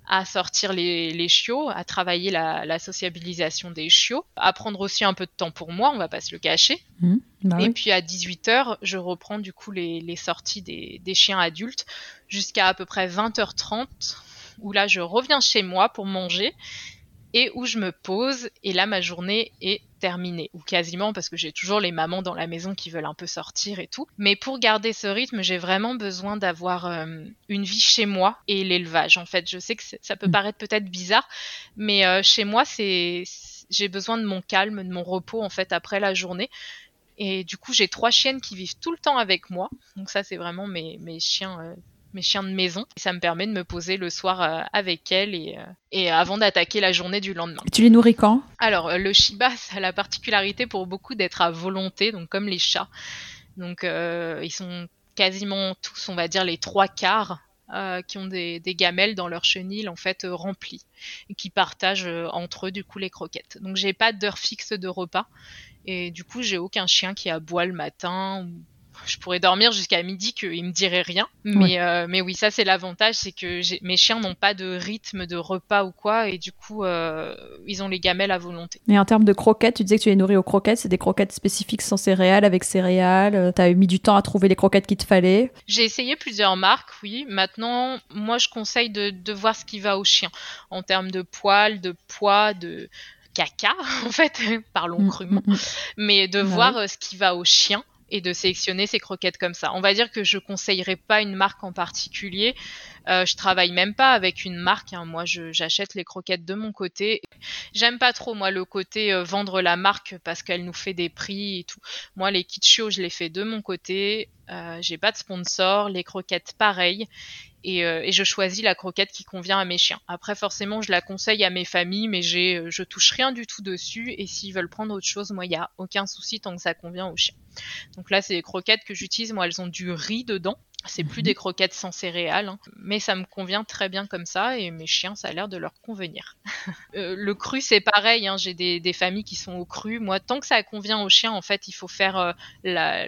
à sortir les, chiots, à travailler la, sociabilisation des chiots, à prendre aussi un peu de temps pour moi, on va pas se le cacher. Mmh, bah et puis à 18h, je reprends du coup les, sorties des, des chiens adultes jusqu'à à peu près 20h30 où là je reviens chez moi pour manger et où je me pose et là ma journée est terminée ou quasiment parce que j'ai toujours les mamans dans la maison qui veulent un peu sortir et tout. Mais pour garder ce rythme, j'ai vraiment besoin d'avoir euh, une vie chez moi et l'élevage. En fait, je sais que ça peut mm. paraître peut-être bizarre, mais euh, chez moi c'est j'ai besoin de mon calme, de mon repos en fait après la journée. Et du coup, j'ai trois chiennes qui vivent tout le temps avec moi. Donc ça, c'est vraiment mes, mes chiens euh, mes chiens de maison. Et ça me permet de me poser le soir euh, avec elles et, euh, et avant d'attaquer la journée du lendemain. tu les nourris quand? Alors, euh, le Shiba, ça a la particularité pour beaucoup d'être à volonté, donc comme les chats. Donc, ils sont quasiment tous, on va dire, les trois quarts qui ont des, gamelles dans leur chenille en fait remplies et qui partagent entre eux du coup les croquettes. Donc j'ai pas d'heure fixe de repas et du coup j'ai aucun chien qui aboie le matin je pourrais dormir jusqu'à midi qu'il me dirait rien. Mais, euh, mais oui, ça c'est l'avantage, c'est que mes chiens n'ont pas de rythme de repas ou quoi, et du coup, euh, ils ont les gamelles à volonté. Et en termes de croquettes, tu disais que tu les nourris aux croquettes, c'est des croquettes spécifiques sans céréales, avec céréales. Euh, tu as mis du temps à trouver les croquettes qu'il te fallait J'ai essayé plusieurs marques, oui. Maintenant, moi je conseille de, de voir ce qui va au chien, en termes de poils, de poids, de caca, en fait, parlons mm, crûment, mm, mm. mais de bah voir ce qui va au chien et de sélectionner ces croquettes comme ça. On va dire que je conseillerais pas une marque en particulier. Euh, je travaille même pas avec une marque. Hein. Moi, j'achète les croquettes de mon côté. J'aime pas trop moi le côté euh, vendre la marque parce qu'elle nous fait des prix et tout. Moi, les kits je les fais de mon côté. Euh, j'ai pas de sponsor. Les croquettes, pareil. Et, je choisis la croquette qui convient à mes chiens. Après, forcément, je la conseille à mes familles, mais je touche rien du tout dessus. Et s'ils veulent prendre autre chose, moi, il a aucun souci tant que ça convient aux chiens. Donc là, c'est des croquettes que j'utilise. Moi, elles ont du riz dedans. C'est plus mhm. des croquettes sans céréales, hein. mais ça me convient très bien comme ça et mes chiens, ça a l'air de leur convenir. Euh, le cru, c'est pareil. Hein. J'ai des, familles qui sont au cru. Moi, tant que ça convient aux chiens, en fait, il faut faire la,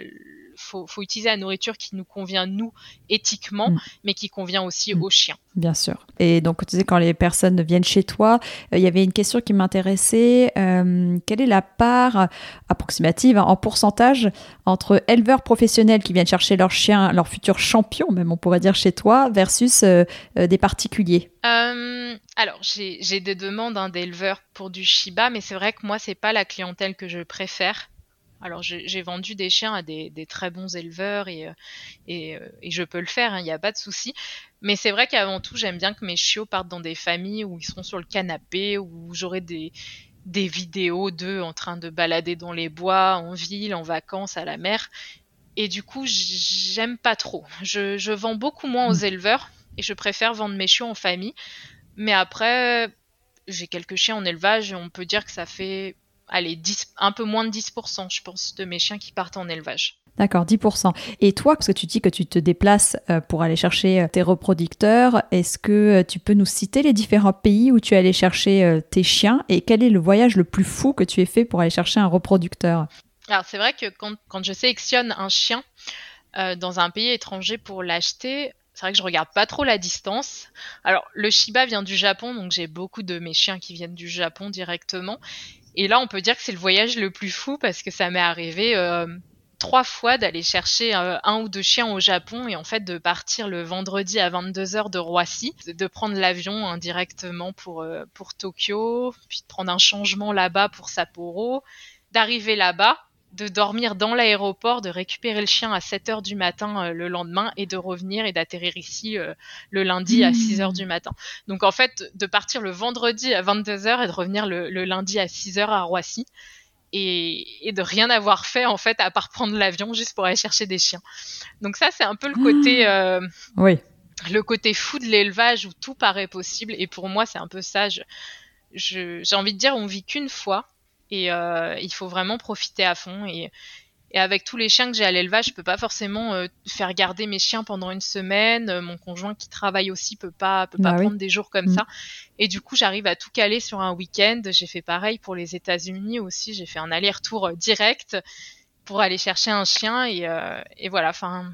faut, faut utiliser la nourriture qui nous convient nous éthiquement, mm. mais qui convient aussi mm. aux chiens. Bien sûr. Et donc, tu sais, quand les personnes viennent chez toi, euh, il y avait une question qui m'intéressait. Euh, quelle est la part approximative en pourcentage entre éleveurs professionnels qui viennent chercher leur chien, leur futur champion, même on pourrait dire chez toi, versus des particuliers? Alors, j'ai des demandes hein, d'éleveurs pour du Shiba, mais c'est vrai que moi, c'est pas la clientèle que je préfère. Alors j'ai vendu des chiens à des, très bons éleveurs et, euh, euh, et, je peux le faire, il hein, n'y a pas de souci. Mais c'est vrai qu'avant tout, j'aime bien que mes chiots partent dans des familles où ils seront sur le canapé, où j'aurai des, des vidéos d'eux en train de balader dans les bois, en ville, en vacances, à la mer. Et du coup, j'aime pas trop. Je, je, vends beaucoup moins aux mmh. éleveurs et je préfère vendre mes chiots en famille. Mais après, j'ai quelques chiens en élevage et on peut dire que ça fait allez, 10, un peu moins de 10%, je pense, de mes chiens qui partent en élevage. D'accord, 10%. Et toi, parce que tu dis que tu te déplaces euh, pour aller chercher euh, tes reproducteurs, est-ce que euh, tu peux nous citer les différents pays où tu es allé chercher tes chiens et quel est le voyage le plus fou que tu aies fait pour aller chercher un reproducteur? Alors c'est vrai que quand, quand, je sélectionne un chien dans un pays étranger pour l'acheter, c'est vrai que je regarde pas trop la distance. Alors, le Shiba vient du Japon, donc j'ai beaucoup de mes chiens qui viennent du Japon directement. Et là, on peut dire que c'est le voyage le plus fou parce que ça m'est arrivé euh, trois fois d'aller chercher euh, un ou deux chiens au Japon et en fait de partir le vendredi à 22h de Roissy, de prendre l'avion indirectement pour, euh, pour Tokyo, puis de prendre un changement là-bas pour Sapporo, d'arriver là-bas de dormir dans l'aéroport, de récupérer le chien à 7 heures du matin euh, le lendemain et de revenir et d'atterrir ici euh, le lundi à 6 heures du matin. Donc en fait, de partir le vendredi à 22 heures et de revenir le, lundi à 6 heures à Roissy et, de rien avoir fait en fait à part prendre l'avion juste pour aller chercher des chiens. Donc ça, c'est un peu le côté. Euh, oui. Le côté fou de l'élevage où tout paraît possible. Et pour moi, c'est un peu ça. J'ai envie de dire, on vit qu'une fois et euh, il faut vraiment profiter à fond. Et, et avec tous les chiens que j'ai à l'élevage, je peux pas forcément euh, faire garder mes chiens pendant une semaine. Euh, mon conjoint qui travaille aussi peut pas peut pas bah prendre des jours comme mm. ça. Et du coup, j'arrive à tout caler sur un week-end. J'ai fait pareil pour les États-Unis aussi. J'ai fait un aller-retour direct pour aller chercher un chien et, et voilà. Enfin,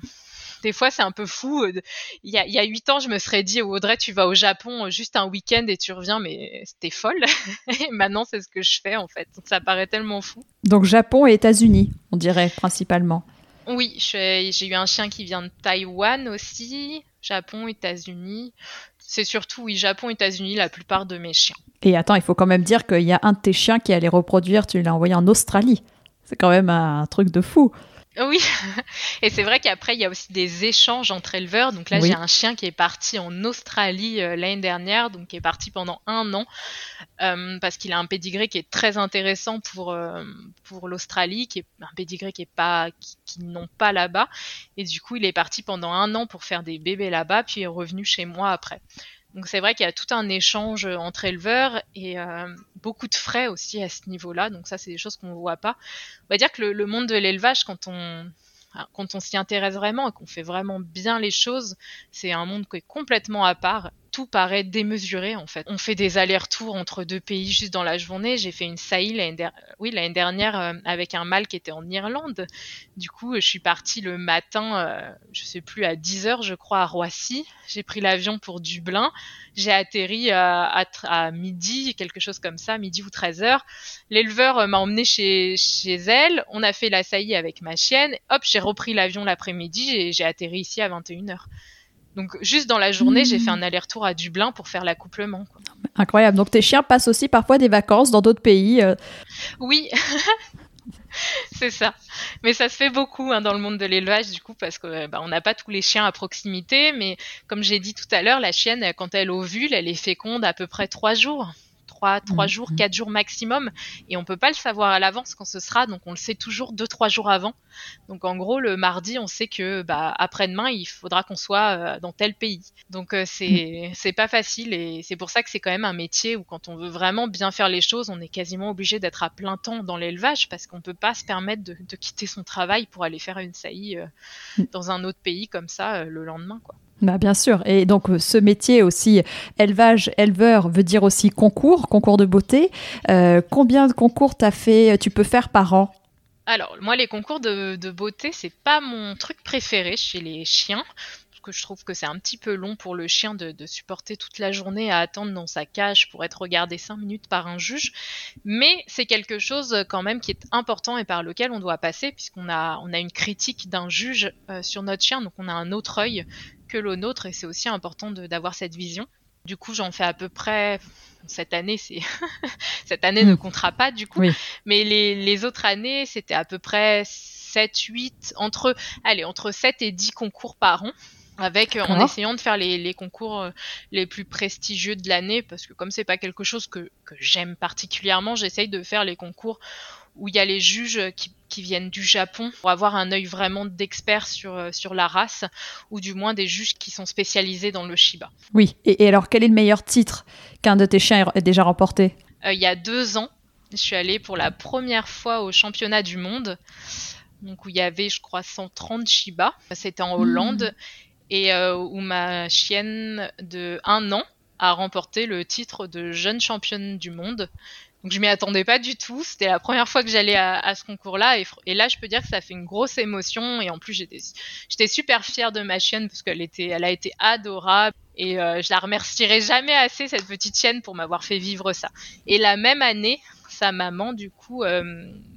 des fois, c'est un peu fou. Euh, il y a huit ans, je me serais dit, Audrey, tu vas au Japon euh, juste un week-end et tu reviens, mais c'était folle. et maintenant, c'est ce que je fais, en fait. Ça paraît tellement fou. Donc, Japon et États-Unis, on dirait, principalement. Oui, j'ai eu un chien qui vient de Taïwan aussi. Japon, États-Unis. C'est surtout, oui, Japon, États-Unis, la plupart de mes chiens. Et attends, il faut quand même dire qu'il y a un de tes chiens qui allait reproduire, tu l'as envoyé en Australie. C'est quand même un truc de fou. Oui, et c'est vrai qu'après, il y a aussi des échanges entre éleveurs. Donc là, j'ai un chien qui est parti en Australie euh, l'année dernière, donc qui est parti pendant un an, euh, parce qu'il a un pédigré qui est très intéressant pour, euh, pour l'Australie, qui est un pédigré qui est pas, qui, n'ont pas là-bas. Et du coup, il est parti pendant un an pour faire des bébés là-bas, puis est revenu chez moi après. Donc c'est vrai qu'il y a tout un échange entre éleveurs et euh, beaucoup de frais aussi à ce niveau-là. Donc ça, c'est des choses qu'on ne voit pas. On va dire que le monde de l'élevage, quand on, quand on s'y intéresse vraiment et qu'on fait vraiment bien les choses, c'est un monde qui est complètement à part. Tout paraît démesuré en fait. On fait des allers-retours entre deux pays juste dans la journée. J'ai fait une saillie l'année oui, dernière euh, avec un mâle qui était en Irlande. Du coup, je suis partie le matin, euh, je sais plus, à 10h je crois à Roissy. J'ai pris l'avion pour Dublin. J'ai atterri à, à, midi, quelque chose comme ça, midi ou 13h. L'éleveur euh, m'a emmené chez, chez elle. On a fait la saillie avec ma chienne. Hop, j'ai repris l'avion l'après-midi et j'ai atterri ici à 21h. Donc juste dans la journée, j'ai fait un aller-retour à Dublin pour faire l'accouplement. Incroyable. Donc tes chiens passent aussi parfois des vacances dans d'autres pays. Euh. Oui. c'est ça. Mais ça se fait beaucoup hein, dans le monde de l'élevage, du coup, parce qu'on bah, n'a pas tous les chiens à proximité. Mais comme j'ai dit tout à l'heure, la chienne, quand elle ovule, elle est féconde à peu près trois jours. 3, jours, 4 mm-hmm. jours maximum. Et on peut pas le savoir à l'avance quand ce sera, donc on le sait toujours 2-3 jours avant. Donc en gros, le mardi, on sait que bah, après-demain, il faudra qu'on soit euh, dans tel pays. Donc euh, c'est mm. c'est pas facile et c'est pour ça que c'est quand même un métier où quand on veut vraiment bien faire les choses, on est quasiment obligé d'être à plein temps dans l'élevage parce qu'on peut pas se permettre de, quitter son travail pour aller faire une saillie euh, mm. dans un autre pays comme ça le lendemain. quoi. Bah bien sûr. Et donc euh, ce métier aussi, élevage, éleveur, veut dire aussi concours, concours de beauté. Euh, combien de concours as fait, tu peux faire par an? Alors, moi, les concours de, de beauté, c'est pas mon truc préféré chez les chiens que je trouve que c'est un petit peu long pour le chien de, supporter toute la journée à attendre dans sa cage pour être regardé 5 minutes par un juge. Mais c'est quelque chose quand même qui est important et par lequel on doit passer puisqu'on a, on a une critique d'un juge euh, sur notre chien, donc on a un autre œil que le nôtre et c'est aussi important d'avoir cette vision. Du coup, j'en fais à peu près cette année, c'est cette année ne hmm. comptera pas du coup, mais les, les autres années, c'était à peu près 7, 8, entre, allez, entre 7 et 10 concours par an avec euh, en essayant de faire les, concours euh, les plus prestigieux de l'année parce que comme c'est pas quelque chose que, j'aime particulièrement j'essaye de faire les concours où il y a les juges qui, viennent du Japon pour avoir un œil vraiment d'expert sur, euh, sur la race ou du moins des juges qui sont spécialisés dans le Shiba. Oui, et, alors quel est le meilleur titre qu'un de tes chiens ait déjà remporté? Il y a deux ans, je suis allée pour la première fois au championnat du monde donc où il y avait je crois 130 Shiba, c'était en Hollande. Hmm et euh, où ma chienne de un an a remporté le titre de jeune championne du monde. Donc je m'y attendais pas du tout. C'était la première fois que j'allais à, ce concours-là et, là je peux dire que ça fait une grosse émotion et en plus j'étais super fière de ma chienne parce qu'elle était elle a été adorable et euh, je la remercierai jamais assez cette petite chienne pour m'avoir fait vivre ça. Et la même année, sa maman du coup euh,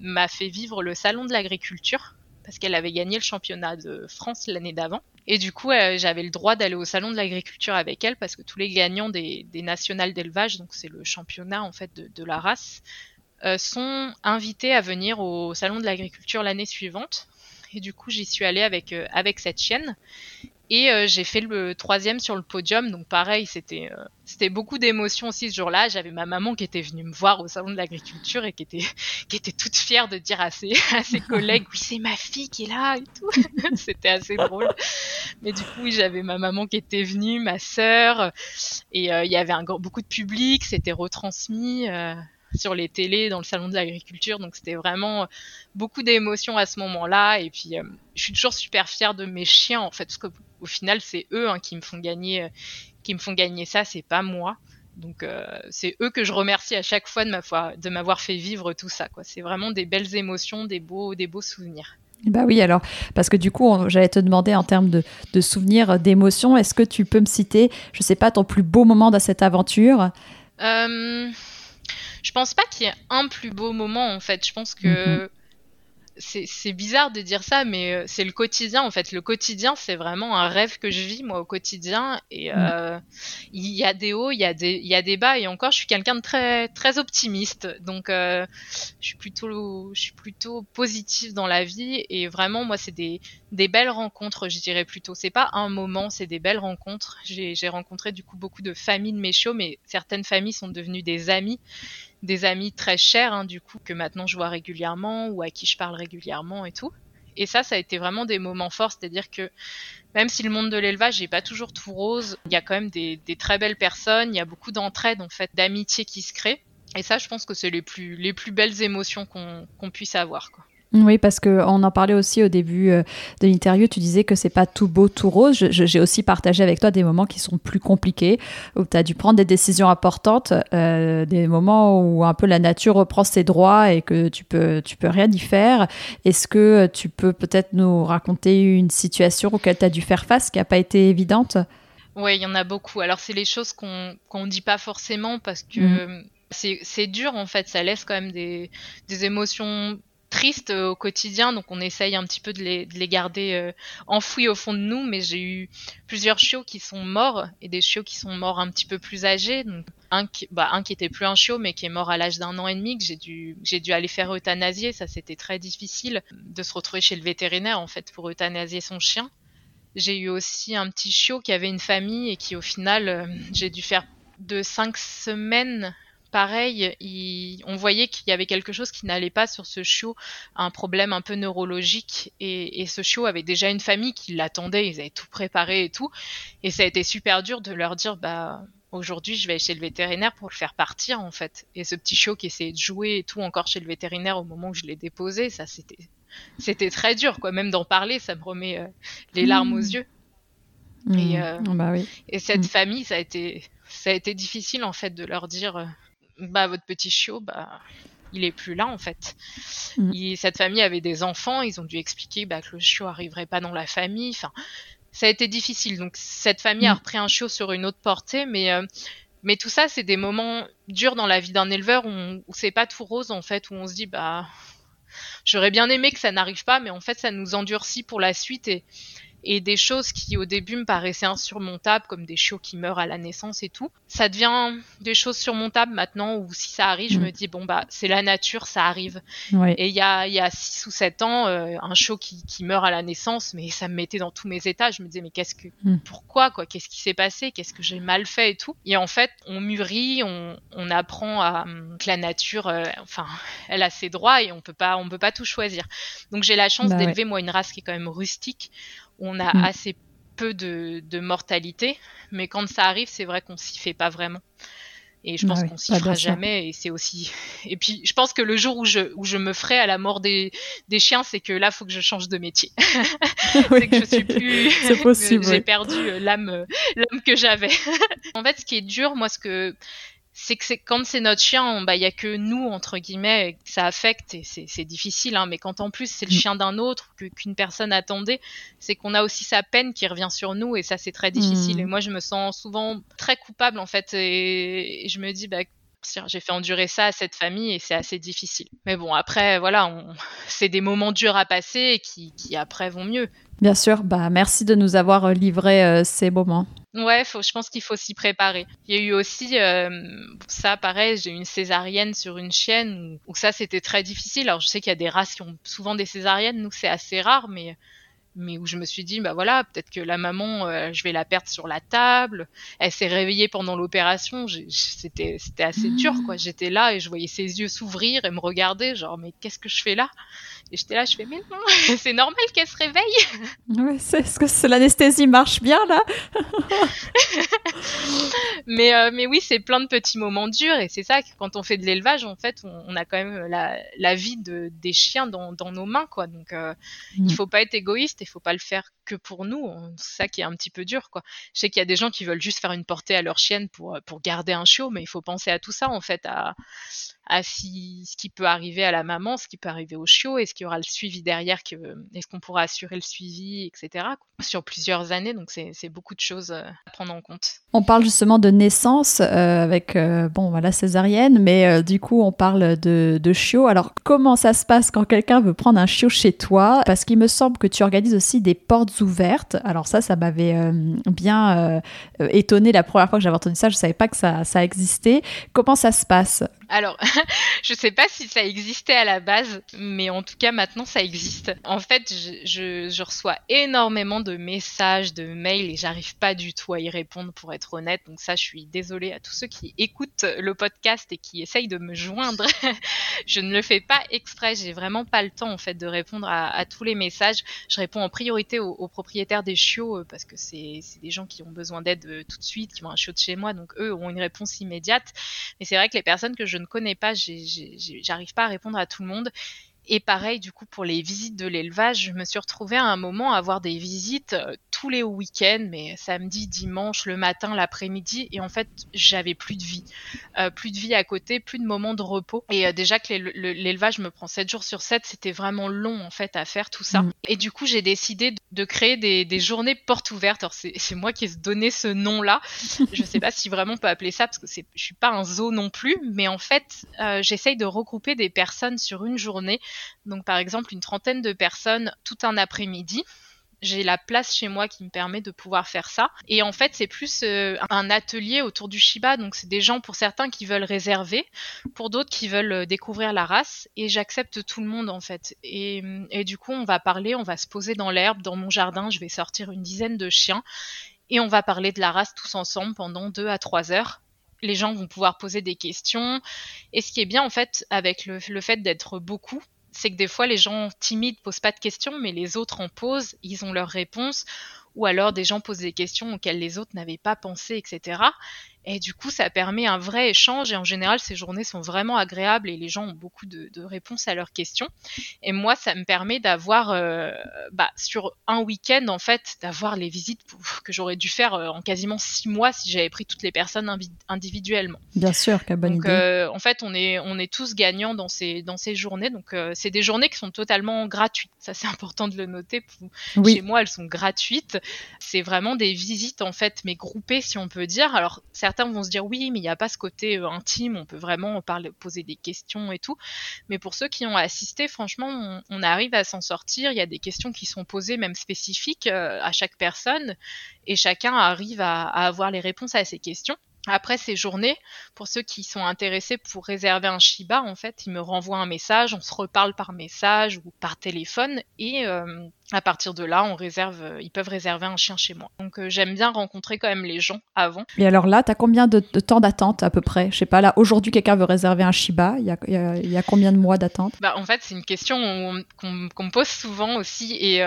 m'a fait vivre le salon de l'agriculture parce qu'elle avait gagné le championnat de France l'année d'avant. Et du coup, euh, j'avais le droit d'aller au salon de l'agriculture avec elle parce que tous les gagnants des, nationales d'élevage, donc c'est le championnat en fait de, la race, euh, sont invités à venir au salon de l'agriculture l'année suivante. Et du coup, j'y suis allée avec, euh, avec cette chienne. Et euh, j'ai fait le troisième sur le podium, donc pareil, c'était euh, c'était beaucoup d'émotions aussi ce jour-là. J'avais ma maman qui était venue me voir au salon de l'agriculture et qui était qui était toute fière de dire à ses à ses collègues oui c'est ma fille qui est là et tout. c'était assez drôle. Mais du coup j'avais ma maman qui était venue, ma sœur et il y avait un, beaucoup de public, c'était retransmis sur les télés dans le salon de l'agriculture. Donc c'était vraiment beaucoup d'émotions à ce moment-là. Et puis je suis toujours super fière de mes chiens en fait, parce que au final, c'est eux hein, qui me font gagner, euh, qui me font gagner ça, c'est pas moi. Donc euh, c'est eux que je remercie à chaque fois de m'avoir fait vivre tout ça. C'est vraiment des belles émotions, des beaux, des beaux souvenirs. Bah oui, alors, parce que du coup, j'allais te demander en termes de, souvenirs, d'émotions, est-ce que tu peux me citer, je sais pas, ton plus beau moment dans cette aventure? Euh, Je pense pas qu'il y ait un plus beau moment, en fait. Je pense que. Mhm c'est bizarre de dire ça, mais euh, c'est le quotidien en fait. Le quotidien, c'est vraiment un rêve que je vis moi au quotidien. Et mm. euh, il y a des hauts, il y a des, il y a des bas. Et encore, je suis quelqu'un de très, très optimiste. Donc, euh, je suis plutôt, je suis plutôt positive dans la vie. Et vraiment, moi, c'est des, des belles rencontres, je dirais plutôt. C'est pas un moment, c'est des belles rencontres. J'ai rencontré du coup beaucoup de familles de mes shows, mais certaines familles sont devenues des amis des amis très chers, hein, du coup, que maintenant je vois régulièrement ou à qui je parle régulièrement et tout. Et ça, ça a été vraiment des moments forts, c'est-à-dire que même si le monde de l'élevage n'est pas toujours tout rose, il y a quand même des, très belles personnes, il y a beaucoup d'entraide, en fait, d'amitié qui se crée. Et ça, je pense que c'est les plus, les plus belles émotions qu'on puisse avoir. Quoi. Oui, parce qu'on en parlait aussi au début euh, de l'interview, tu disais que c'est pas tout beau, tout rose. J'ai aussi partagé avec toi des moments qui sont plus compliqués, où tu as dû prendre des décisions importantes, euh, des moments où un peu la nature reprend ses droits et que tu peux, tu peux rien y faire. Est-ce que tu peux peut-être nous raconter une situation auquel tu as dû faire face qui n'a pas été évidente? Oui, il y en a beaucoup. Alors, c'est les choses qu'on ne dit pas forcément parce que mmh. c'est dur en fait, ça laisse quand même des, des émotions tristes euh, au quotidien, donc on essaye un petit peu de les, garder euh, enfouis au fond de nous. Mais j'ai eu plusieurs chiots qui sont morts et des chiots qui sont morts un petit peu plus âgés. Donc un qui, bah, un qui était plus un chiot, mais qui est mort à l'âge d'un an et demi, que j'ai dû, j'ai dû aller faire euthanasier. Ça, c'était très difficile de se retrouver chez le vétérinaire en fait pour euthanasier son chien. J'ai eu aussi un petit chiot qui avait une famille et qui au final, euh, j'ai dû faire de cinq semaines pareil, on voyait qu'il y avait quelque chose qui n'allait pas sur ce chiot, un problème un peu neurologique. Et, ce chiot avait déjà une famille qui l'attendait, ils avaient tout préparé et tout. Et ça a été super dur de leur dire, bah, aujourd'hui, je vais chez le vétérinaire pour le faire partir, en fait. Et ce petit chiot qui essayait de jouer et tout encore chez le vétérinaire au moment où je l'ai déposé, ça, c'était, c'était très dur, quoi. Même d'en parler, ça me remet euh, les larmes aux mmh. yeux. Et, mmh. euh, bah et, cette mmh. famille, ça a été, ça a été difficile, en fait, de leur dire, euh, bah votre petit chiot, bah il est plus là en fait. Mm. cette famille avait des enfants, ils ont dû expliquer bah, que le chiot arriverait pas dans la famille. Enfin, ça a été difficile. Donc cette famille a mm. repris un chiot sur une autre portée, mais euh, mais tout ça, c'est des moments durs dans la vie d'un éleveur où, où c'est pas tout rose en fait, où on se dit bah j'aurais bien aimé que ça n'arrive pas, mais en fait ça nous endurcit pour la suite et et des choses qui au début me paraissaient insurmontables, comme des chiots qui meurent à la naissance et tout, ça devient des choses surmontables maintenant où si ça arrive, je mm. me dis bon bah c'est la nature, ça arrive. Et il y a y a six ou sept ans, euh, un chiot qui, qui meurt à la naissance, mais ça me mettait dans tous mes états. Je me disais mais qu'est-ce que mm. pourquoi quoi, qu'est-ce qui s'est passé, qu'est-ce que j'ai mal fait et tout? Et en fait on mûrit, on, on apprend à que la nature, euh, enfin elle a ses droits et on peut pas on peut pas tout choisir. Donc j'ai la chance bah d'élever moi une race qui est quand même rustique on a mm. assez peu de, mortalité, mais quand ça arrive, c'est vrai qu'on s'y fait pas vraiment. Et je pense qu'on s'y fera jamais. Et c'est aussi. Et puis, je pense que le jour où je, où je me ferai à la mort des, des chiens, c'est que là, il faut que je change de métier. c'est que je suis plus. c'est possible. J'ai perdu euh, l'âme, l'âme que j'avais. en fait, ce qui est dur, moi, ce que c'est que quand c'est notre chien, bah il y a que nous entre guillemets que ça affecte et c'est difficile. Hein, mais quand en plus c'est le mm. chien d'un autre qu'une personne attendait, c'est qu'on a aussi sa peine qui revient sur nous et ça c'est très difficile. Mm. Et moi je me sens souvent très coupable en fait et, je me dis bah j'ai fait endurer ça à cette famille et c'est assez difficile. Mais bon, après, voilà, c'est des moments durs à passer et qui, qui, après vont mieux. Bien sûr, bah merci de nous avoir livré euh, ces moments. Ouais, faut, je pense qu'il faut s'y préparer. Il y a eu aussi euh, ça, pareil, j'ai eu une césarienne sur une chienne où, ça c'était très difficile. Alors je sais qu'il y a des races qui ont souvent des césariennes, nous c'est assez rare, mais mais où je me suis dit bah voilà peut-être que la maman euh, je vais la perdre sur la table elle s'est réveillée pendant l'opération c'était c'était assez dur quoi j'étais là et je voyais ses yeux s'ouvrir et me regarder genre mais qu'est-ce que je fais là? Et j'étais là, je fais, mais non, c'est normal qu'elle se réveille. C'est, est-ce que l'anesthésie marche bien là? Mais, euh, mais oui, c'est plein de petits moments durs et c'est ça que quand on fait de l'élevage, en fait, on, a quand même la, la vie de, des chiens dans, dans, nos mains, quoi. Donc, euh, il mm. faut pas être égoïste, il faut pas le faire que pour nous. C'est ça qui est un petit peu dur, quoi. Je sais qu'il y a des gens qui veulent juste faire une portée à leur chienne pour, pour garder un chiot, mais il faut penser à tout ça, en fait, à, à si, ce qui peut arriver à la maman, ce qui peut arriver au chiot, est-ce qu'il y aura le suivi derrière, est-ce qu'on pourra assurer le suivi, etc. Sur plusieurs années, donc c'est, beaucoup de choses euh, à prendre en compte. On parle justement de naissance euh, avec, euh, bon voilà, césarienne, mais du coup on parle de, de chiot. Alors comment ça se passe quand quelqu'un veut prendre un chiot chez toi? Parce qu'il me semble que tu organises aussi des portes ouvertes. Alors ça, ça m'avait bien étonné la première fois que j'avais entendu ça, je savais pas que ça existait. Comment ça se passe? Alors, je sais pas si ça existait à la base, mais en tout cas maintenant ça existe. En fait, je, reçois énormément de messages, de mails et j'arrive pas du tout à y répondre pour être honnête. Donc ça, je suis désolée à tous ceux qui écoutent le podcast et qui essayent de me joindre. je ne le fais pas exprès. J'ai vraiment pas le temps en fait de répondre à, tous les messages. Je réponds en priorité aux, propriétaires des chiots euh, parce que c'est des gens qui ont besoin d'aide euh, tout de suite, qui ont un chiot de chez moi, donc eux ont une réponse immédiate. Mais c'est vrai que les personnes que je je ne connais pas, j'arrive pas à répondre à tout le monde. Et pareil, du coup, pour les visites de l'élevage, je me suis retrouvée à un moment à avoir des visites euh, tous les week-ends, mais samedi, dimanche, le matin, l'après-midi, et en fait, j'avais plus de vie. Euh, plus de vie à côté, plus de moments de repos. Et euh, déjà que l'élevage me prend 7 jours sur 7, c'était vraiment long, en fait, à faire tout ça. Mm. Et du coup, j'ai décidé de créer des, journées portes ouvertes. Alors, c'est moi qui ai donné ce nom-là. je sais pas si vraiment on peut appeler ça, parce que je suis pas un zoo non plus, mais en fait, j'essaye de regrouper des personnes sur une journée donc par exemple une trentaine de personnes tout un après-midi j'ai la place chez moi qui me permet de pouvoir faire ça. Et en fait, c'est plus euh, un atelier autour du Shiba. Donc, c'est des gens, pour certains, qui veulent réserver, pour d'autres qui veulent euh, découvrir la race. Et j'accepte tout le monde, en fait. Et, du coup, on va parler, on va se poser dans l'herbe, dans mon jardin. Je vais sortir une dizaine de chiens. Et on va parler de la race tous ensemble pendant deux à trois heures les gens vont pouvoir poser des questions. Et ce qui est bien en fait avec le fait d'être beaucoup, c'est que des fois les gens timides posent pas de questions, mais les autres en posent, ils ont leurs réponses, ou alors des gens posent des questions auxquelles les autres n'avaient pas pensé, etc. Et du coup, ça permet un vrai échange. Et en général, ces journées sont vraiment agréables et les gens ont beaucoup de, réponses à leurs questions. Et moi, ça me permet d'avoir, euh, bah, sur un week-end, en fait, d'avoir les visites que j'aurais dû faire euh, en quasiment six mois si j'avais pris toutes les personnes individuellement. Bien sûr, quelle bonne Donc, euh, en fait, on est, on est tous gagnants dans ces, dans ces journées. Donc, c'est des journées qui sont totalement gratuites. Ça, c'est important de le noter. Chez moi, elles sont gratuites. C'est vraiment des visites, en fait, mais groupées, si on peut dire. Alors, certains vont se dire oui, mais il n'y a pas ce côté euh, intime, on peut vraiment poser des questions et tout. Mais pour ceux qui ont assisté, franchement, on, arrive à s'en sortir. Il y a des questions qui sont posées même spécifiques euh, à chaque personne et chacun arrive à avoir les réponses à ces questions. Après ces journées, pour ceux qui sont intéressés pour réserver un Shiba, en fait, ils me renvoient un message, on se reparle par message ou par téléphone et euh, à partir de là, on réserve, euh, ils peuvent réserver un chien chez moi. Donc euh, j'aime bien rencontrer quand même les gens avant. Et alors là, tu as combien de, temps d'attente à peu près? Je sais pas, là, aujourd'hui, quelqu'un veut réserver un Shiba, il y a, y a, combien de mois d'attente? Bah, En fait, c'est une question qu'on me pose souvent aussi et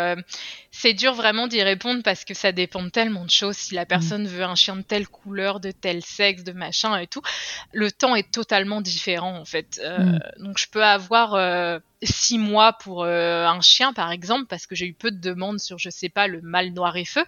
c'est dur vraiment d'y répondre parce que ça dépend tellement de choses. Si la mm. personne veut un chien de telle couleur, de tel sexe, de machin et tout, le temps est totalement différent en fait. Euh, mm. Donc je peux avoir euh, six mois pour euh, un chien par exemple parce que j'ai eu peu de demandes sur je sais pas le mâle noir et feu,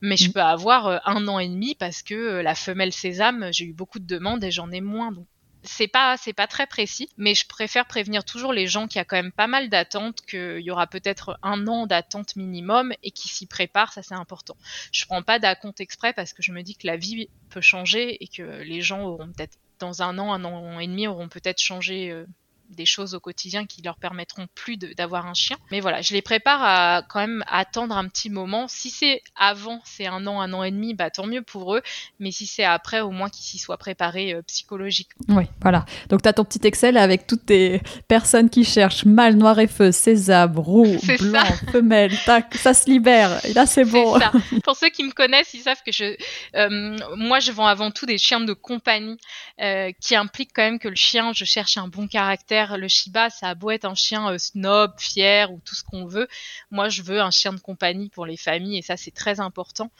mais je mm. peux avoir un an et demi parce que la femelle sésame j'ai eu beaucoup de demandes et j'en ai moins. Donc c'est pas c'est pas très précis, mais je préfère prévenir toujours les gens qu'il y a quand même pas mal d'attentes, qu'il y aura peut-être un an d'attente minimum et qui s'y préparent, ça c'est important. Je prends pas d'acompte exprès parce que je me dis que la vie peut changer et que les gens auront peut-être dans un an, un an et demi auront peut-être changé euh, des choses au quotidien qui leur permettront plus d'avoir un chien. Mais voilà, je les prépare à quand même attendre un petit moment. Si c'est avant, c'est un an, un an et demi, bah tant mieux pour eux. Mais si c'est après, au moins qu'ils s'y soient préparés euh, psychologiquement. Oui, voilà. Donc tu as ton petit Excel avec toutes tes personnes qui cherchent mâle, noir et feu, sésame, roux, blanc, femelle. Tac, ça se libère. Et là, c'est bon. Ça. Pour ceux qui me connaissent, ils savent que je, euh, moi, je vends avant tout des chiens de compagnie euh, qui impliquent quand même que le chien, je cherche un bon caractère le Shiba, ça a beau être un chien euh, snob, fier ou tout ce qu'on veut. Moi, je veux un chien de compagnie pour les familles et ça, c'est très important.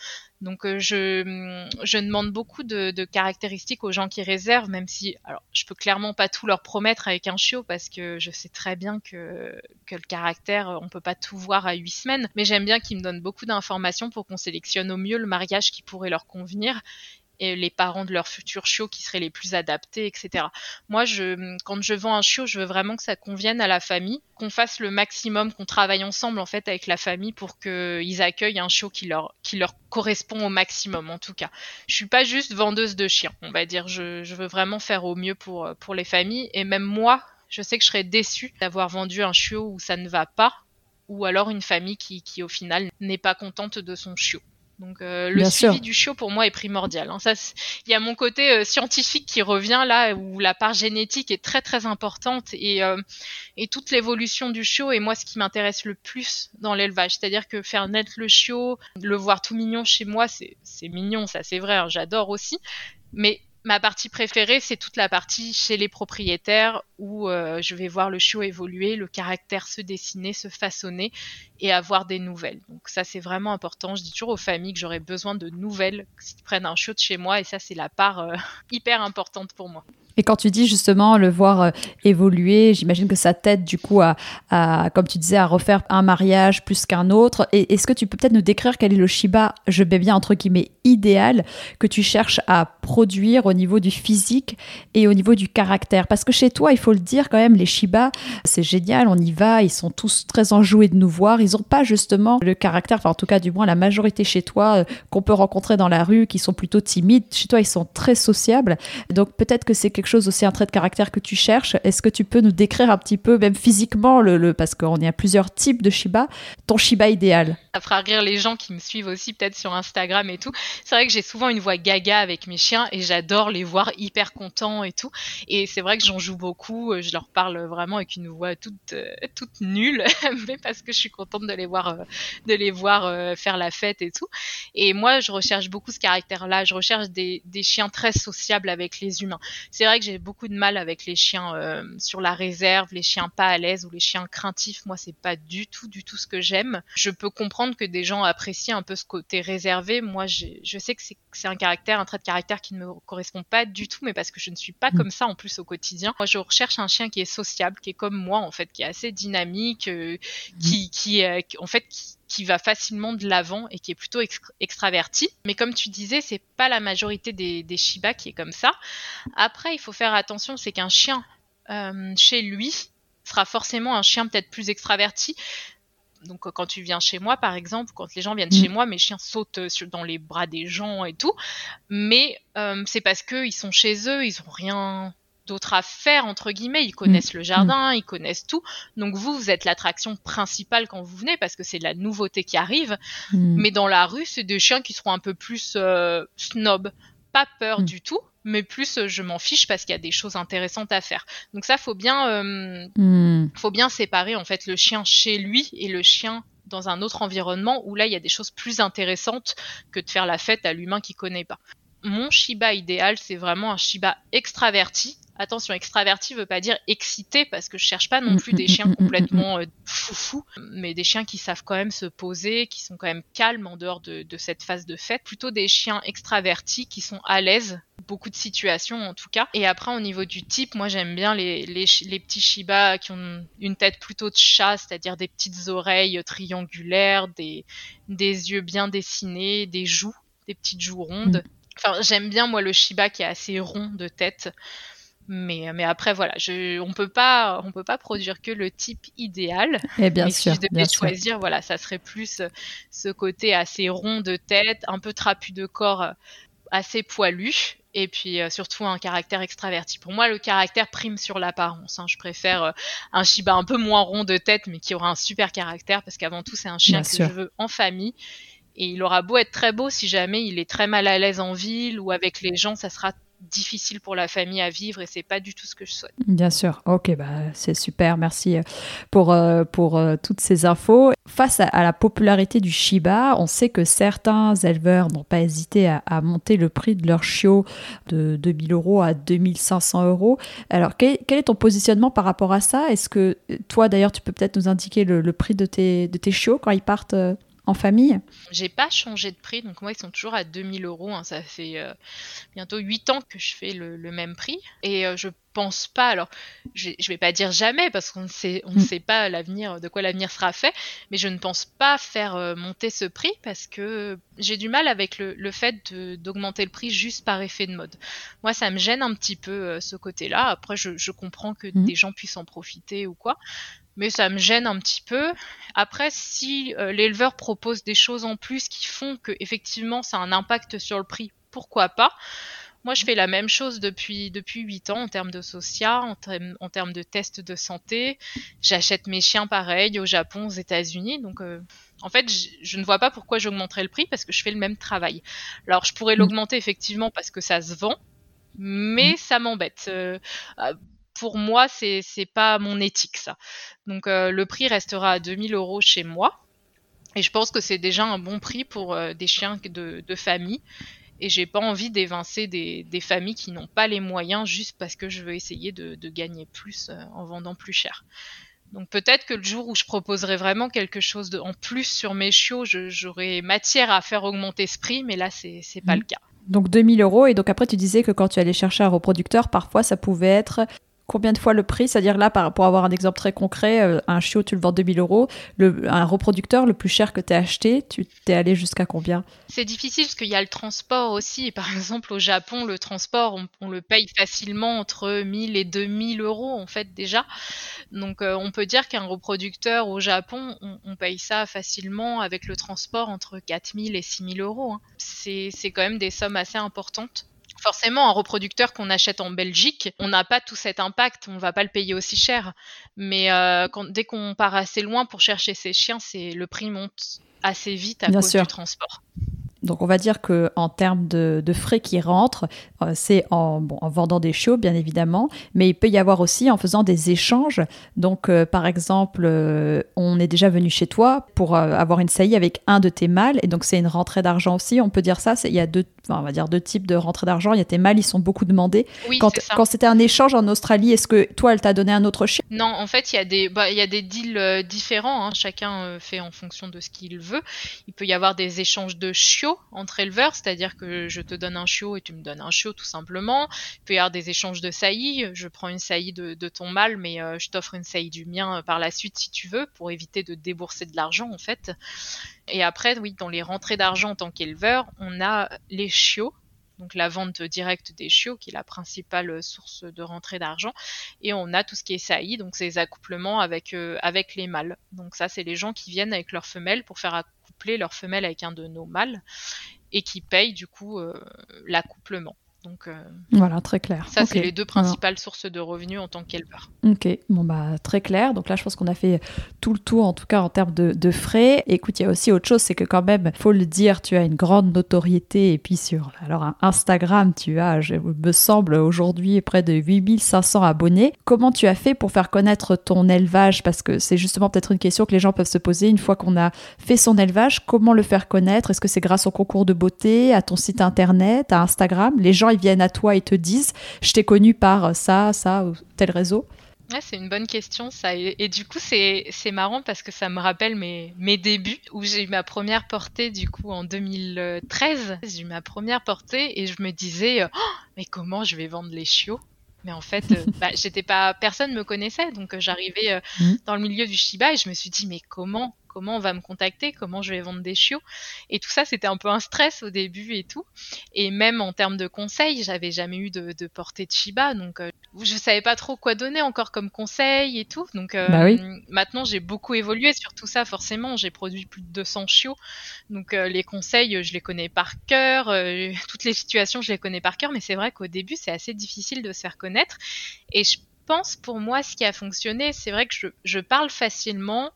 Donc, euh, je, mm, je demande beaucoup de, caractéristiques aux gens qui réservent, même si, alors, je peux clairement pas tout leur promettre avec un chiot parce que je sais très bien que, que le caractère, on peut pas tout voir à huit semaines. Mais j'aime bien qu'ils me donnent beaucoup d'informations pour qu'on sélectionne au mieux le mariage qui pourrait leur convenir et les parents de leur futur chiot qui seraient les plus adaptés, etc. Moi, je, quand je vends un chiot, je veux vraiment que ça convienne à la famille, qu'on fasse le maximum, qu'on travaille ensemble en fait avec la famille pour qu'ils accueillent un chiot qui leur, correspond au maximum en tout cas. Je suis pas juste vendeuse de chiens, on va dire. Je, je veux vraiment faire au mieux pour, les familles et même moi, je sais que je serais déçue d'avoir vendu un chiot où ça ne va pas ou alors une famille qui au final n'est pas contente de son chiot. Donc euh, le suivi du chiot pour moi est primordial. Hein. Ça, il y a mon côté euh, scientifique qui revient là où la part génétique est très très importante et, euh, et toute l'évolution du chiot est moi ce qui m'intéresse le plus dans l'élevage. C'est-à-dire que faire naître le chiot, le voir tout mignon chez moi, c'est mignon, ça c'est vrai, hein, j'adore aussi. Mais ma partie préférée, c'est toute la partie chez les propriétaires où je vais voir le chiot évoluer, le caractère se dessiner, se façonner et avoir des nouvelles. Donc ça, c'est vraiment important. Je dis toujours aux familles que j'aurais besoin de nouvelles s'ils prennent un chiot de chez moi et ça, c'est la part hyper importante pour moi. Et quand tu dis justement le voir euh, évoluer, j'imagine que ça t'aide du coup à, comme tu disais, à refaire un mariage plus qu'un autre. Et est-ce que tu peux peut-être nous décrire quel est le Shiba, je mets bien entre guillemets, idéal que tu cherches à produire au niveau du physique et au niveau du caractère? Parce que chez toi, il faut le dire quand même, les Shiba, c'est génial, on y va, ils sont tous très enjoués de nous voir. Ils n'ont pas justement le caractère, enfin en tout cas du moins la majorité chez toi euh, qu'on peut rencontrer dans la rue, qui sont plutôt timides. Chez toi, ils sont très sociables. Donc peut-être que c'est quelque chose aussi, un trait de caractère que tu cherches. Est-ce que tu peux nous décrire un petit peu, même physiquement, le, parce qu'on y a plusieurs types de Shiba, ton Shiba idéal? Ça fera rire les gens qui me suivent aussi peut-être sur Instagram et tout. C'est vrai que j'ai souvent une voix gaga avec mes chiens et j'adore les voir hyper contents et tout. Et c'est vrai que j'en joue beaucoup. Je leur parle vraiment avec une voix toute, euh, toute nulle, mais parce que je suis contente de les voir, euh, de les voir euh, faire la fête et tout. Et moi, je recherche beaucoup ce caractère-là. Je recherche des, des chiens très sociables avec les humains. C'est vrai que j'ai beaucoup de mal avec les chiens euh, sur la réserve, les chiens pas à l'aise ou les chiens craintifs. Moi, c'est pas du tout, du tout ce que j'aime. Je peux comprendre que des gens apprécient un peu ce côté réservé. Moi, je sais que c'est un caractère, un trait de caractère qui ne me correspond pas du tout, mais parce que je ne suis pas mm. comme ça en plus au quotidien. Moi, je recherche un chien qui est sociable, qui est comme moi en fait, qui est assez dynamique, euh, qui, qui, en fait, qui, qui va facilement de l'avant et qui est plutôt extraverti. Mais comme tu disais, c'est pas la majorité des, des, Shiba qui est comme ça. Après, il faut faire attention, c'est qu'un chien euh, chez lui sera forcément un chien peut-être plus extraverti. Donc quand tu viens chez moi, par exemple, quand les gens viennent chez mm. moi, mes chiens sautent dans les bras des gens et tout. Mais euh, c'est parce qu'ils sont chez eux, ils ont rien d'autres affaires entre guillemets. Ils connaissent mm. le jardin, ils connaissent tout. Donc vous, vous êtes l'attraction principale quand vous venez parce que c'est la nouveauté qui arrive. Mm. Mais dans la rue, c'est des chiens qui seront un peu plus euh, snob, pas peur mm. du tout, mais plus euh, je m'en fiche parce qu'il y a des choses intéressantes à faire. Donc ça, faut bien, euh, faut bien séparer en fait le chien chez lui et le chien dans un autre environnement où là il y a des choses plus intéressantes que de faire la fête à l'humain qui connaît pas. Mon Shiba idéal, c'est vraiment un Shiba extraverti Attention, extraverti veut pas dire excité parce que je cherche pas non plus des chiens complètement euh, foufou, mais des chiens qui savent quand même se poser, qui sont quand même calmes en dehors de, cette phase de fête. Plutôt des chiens extravertis qui sont à l'aise, beaucoup de situations en tout cas. Et après au niveau du type, moi j'aime bien les, les, petits Shiba qui ont une tête plutôt de chat, c'est-à-dire des petites oreilles triangulaires, des, des yeux bien dessinés, des joues, des petites joues rondes. Mm. Enfin, j'aime bien moi le Shiba qui est assez rond de tête. Mais, mais après, voilà, je, on peut pas, on peut pas produire que le type idéal. Et eh bien sûr, si je devais choisir, voilà, ça serait plus euh, ce côté assez rond de tête, un peu trapu de corps, euh, assez poilu, et puis euh, surtout un caractère extraverti. Pour moi, le caractère prime sur l'apparence. Hein. Je préfère un Shiba un peu moins rond de tête, mais qui aura un super caractère, parce qu'avant tout, c'est un chien que je veux en famille. Et il aura beau être très beau, si jamais il est très mal à l'aise en ville ou avec les gens, ça sera difficile pour la famille à vivre et c'est pas du tout ce que je souhaite. Bien sûr, ok, bah, c'est super, merci euh, pour, euh, pour euh, toutes ces infos. Face à, la popularité du Shiba, on sait que certains éleveurs n'ont pas hésité à, monter le prix de leur chiot de 2000 euros à 2500 euros. Alors, quel, est ton positionnement par rapport à ça? Est-ce que toi, d'ailleurs, tu peux peut-être nous indiquer le, prix de tes, de tes chiots quand ils partent en famille J'ai pas changé de prix, donc moi ils sont toujours à 2000 euros. Hein. Ça fait euh, bientôt 8 ans que je fais le, même prix. Et euh, je pense pas, alors je, vais pas dire jamais parce qu'on ne sait, on ne mm. sait pas l'avenir, de quoi l'avenir sera fait, mais je ne pense pas faire euh, monter ce prix parce que j'ai du mal avec le, fait d'augmenter le prix juste par effet de mode. Moi ça me gêne un petit peu ce côté-là. Après je, comprends que mm. des gens puissent en profiter ou quoi mais ça me gêne un petit peu. Après, si euh, l'éleveur propose des choses en plus qui font que effectivement ça a un impact sur le prix, pourquoi pas? Moi, je fais la même chose depuis depuis huit ans en termes de social, en, termes de tests de santé. J'achète mes chiens pareil au Japon, aux États-Unis, donc euh, en fait, je, ne vois pas pourquoi j'augmenterais le prix parce que je fais le même travail. Alors, je pourrais mm. l'augmenter effectivement parce que ça se vend, mais mm. ça m'embête. Euh, pour moi, c'est c'est pas mon éthique ça. Donc euh, le prix restera à 2000 euros chez moi. Et je pense que c'est déjà un bon prix pour euh, des chiens de, de famille. Et j'ai pas envie d'évincer des, des, familles qui n'ont pas les moyens juste parce que je veux essayer de, de gagner plus euh, en vendant plus cher. Donc peut-être que le jour où je proposerai vraiment quelque chose de, en plus sur mes chiots, j'aurai matière à faire augmenter ce prix, mais là c'est pas mmh. le cas. Donc 2000 euros et donc après tu disais que quand tu allais chercher un reproductor, parfois ça pouvait être combien de fois le prix C'est-à-dire là, pour avoir un exemple très concret, euh, un chiot, tu le vends 2000 euros. un reproducteur, le plus cher que tu as acheté, tu t'es allé jusqu'à combien? C'est difficile parce qu'il y a le transport aussi. Par exemple, au Japon, le transport, on, le paye facilement entre 1000 et 2000 euros, en fait, déjà. Donc, euh, on peut dire qu'un reproducteur au Japon, on, paye ça facilement avec le transport entre 4000 et 6000 euros. Hein. C'est quand même des sommes assez importantes forcément, un reproducteur qu'on achète en Belgique, on n'a pas tout cet impact, on va pas le payer aussi cher. Mais euh, dès qu'on part assez loin pour chercher ces chiens, c'est le prix monte assez vite à cause du transport. Donc on va dire que en termes de, frais qui rentrent, euh, c'est en, en, vendant des chiots bien évidemment, mais il peut y avoir aussi en faisant des échanges. Donc euh, par exemple, euh, on est déjà venu chez toi pour avoir une saillie avec un de tes mâles, et donc c'est une rentrée d'argent aussi. On peut dire ça. Il y a deux, on va dire deux types de rentrée d'argent. Il y a tes mâles, ils sont beaucoup demandés. Oui, quand, quand c'était un échange en Australie, est-ce que toi, elle t'a donné un autre chien? Non, en fait, il y a des, bah, il y a des deals différents. Hein. Chacun fait en fonction de ce qu'il veut. Il peut y avoir des échanges de chiots entre éleveurs, c'est-à-dire que je te donne un chiot et tu me donnes un chiot tout simplement. Il peut y avoir des échanges de saillies, je prends une saillie de, ton mâle, mais euh, je t'offre une saillie du mien euh, par la suite si tu veux, pour éviter de débourser de l'argent en fait. Et après, oui, dans les rentrées d'argent en tant qu'éleveur, on a les chiots, donc la vente directe des chiots, qui est la principale source de rentrée d'argent. Et on a tout ce qui est saillie, donc ces accouplements avec, euh, avec les mâles. Donc ça, c'est les gens qui viennent avec leurs femelles pour faire leur femelle avec un de nos mâles et qui payent du coup euh, l'accouplement. Donc euh, voilà, très clair. Ça, c'est les deux principales sources de revenus en tant qu'éleveur. Ok, bon bah très clair. Donc là, je pense qu'on a fait tout le tour, en tout cas en termes de, frais. écoute, il y a aussi autre chose, c'est que quand même, faut le dire, tu as une grande notoriété. Et puis sur alors Instagram, tu as, je me semble, aujourd'hui près de 8500 abonnés. Comment tu as fait pour faire connaître ton élevage? Parce que c'est justement peut-être une question que les gens peuvent se poser une fois qu'on a fait son élevage. Comment le faire connaître? Est-ce que c'est grâce au concours de beauté, à ton site internet, à Instagram? Les gens ils viennent à toi et te disent je t'ai connu par ça, ça ou tel réseau c'est une bonne question ça. Et, du coup, c'est marrant parce que ça me rappelle mes, mes débuts où j'ai eu ma première portée du coup en 2013. J'ai eu ma première portée et je me disais oh, mais comment je vais vendre les chiots? Mais en fait, euh, bah, j'étais pas, personne me connaissait, donc euh, j'arrivais euh, mmh. dans le milieu du Shiba et je me suis dit mais comment? Comment on va me contacter, comment je vais vendre des chiots. Et tout ça, c'était un peu un stress au début et tout. Et même en termes de conseils, j'avais jamais eu de, portée de Shiba, donc euh, je savais pas trop quoi donner encore comme conseil et tout. Donc euh, bah maintenant, j'ai beaucoup évolué sur tout ça, forcément. J'ai produit plus de 200 chiots, donc euh, les conseils, je les connais par cœur. toutes les situations, je les connais par cœur. Mais c'est vrai qu'au début, c'est assez difficile de se faire connaître. Et je pense pour moi, ce qui a fonctionné, c'est vrai que je, je parle facilement.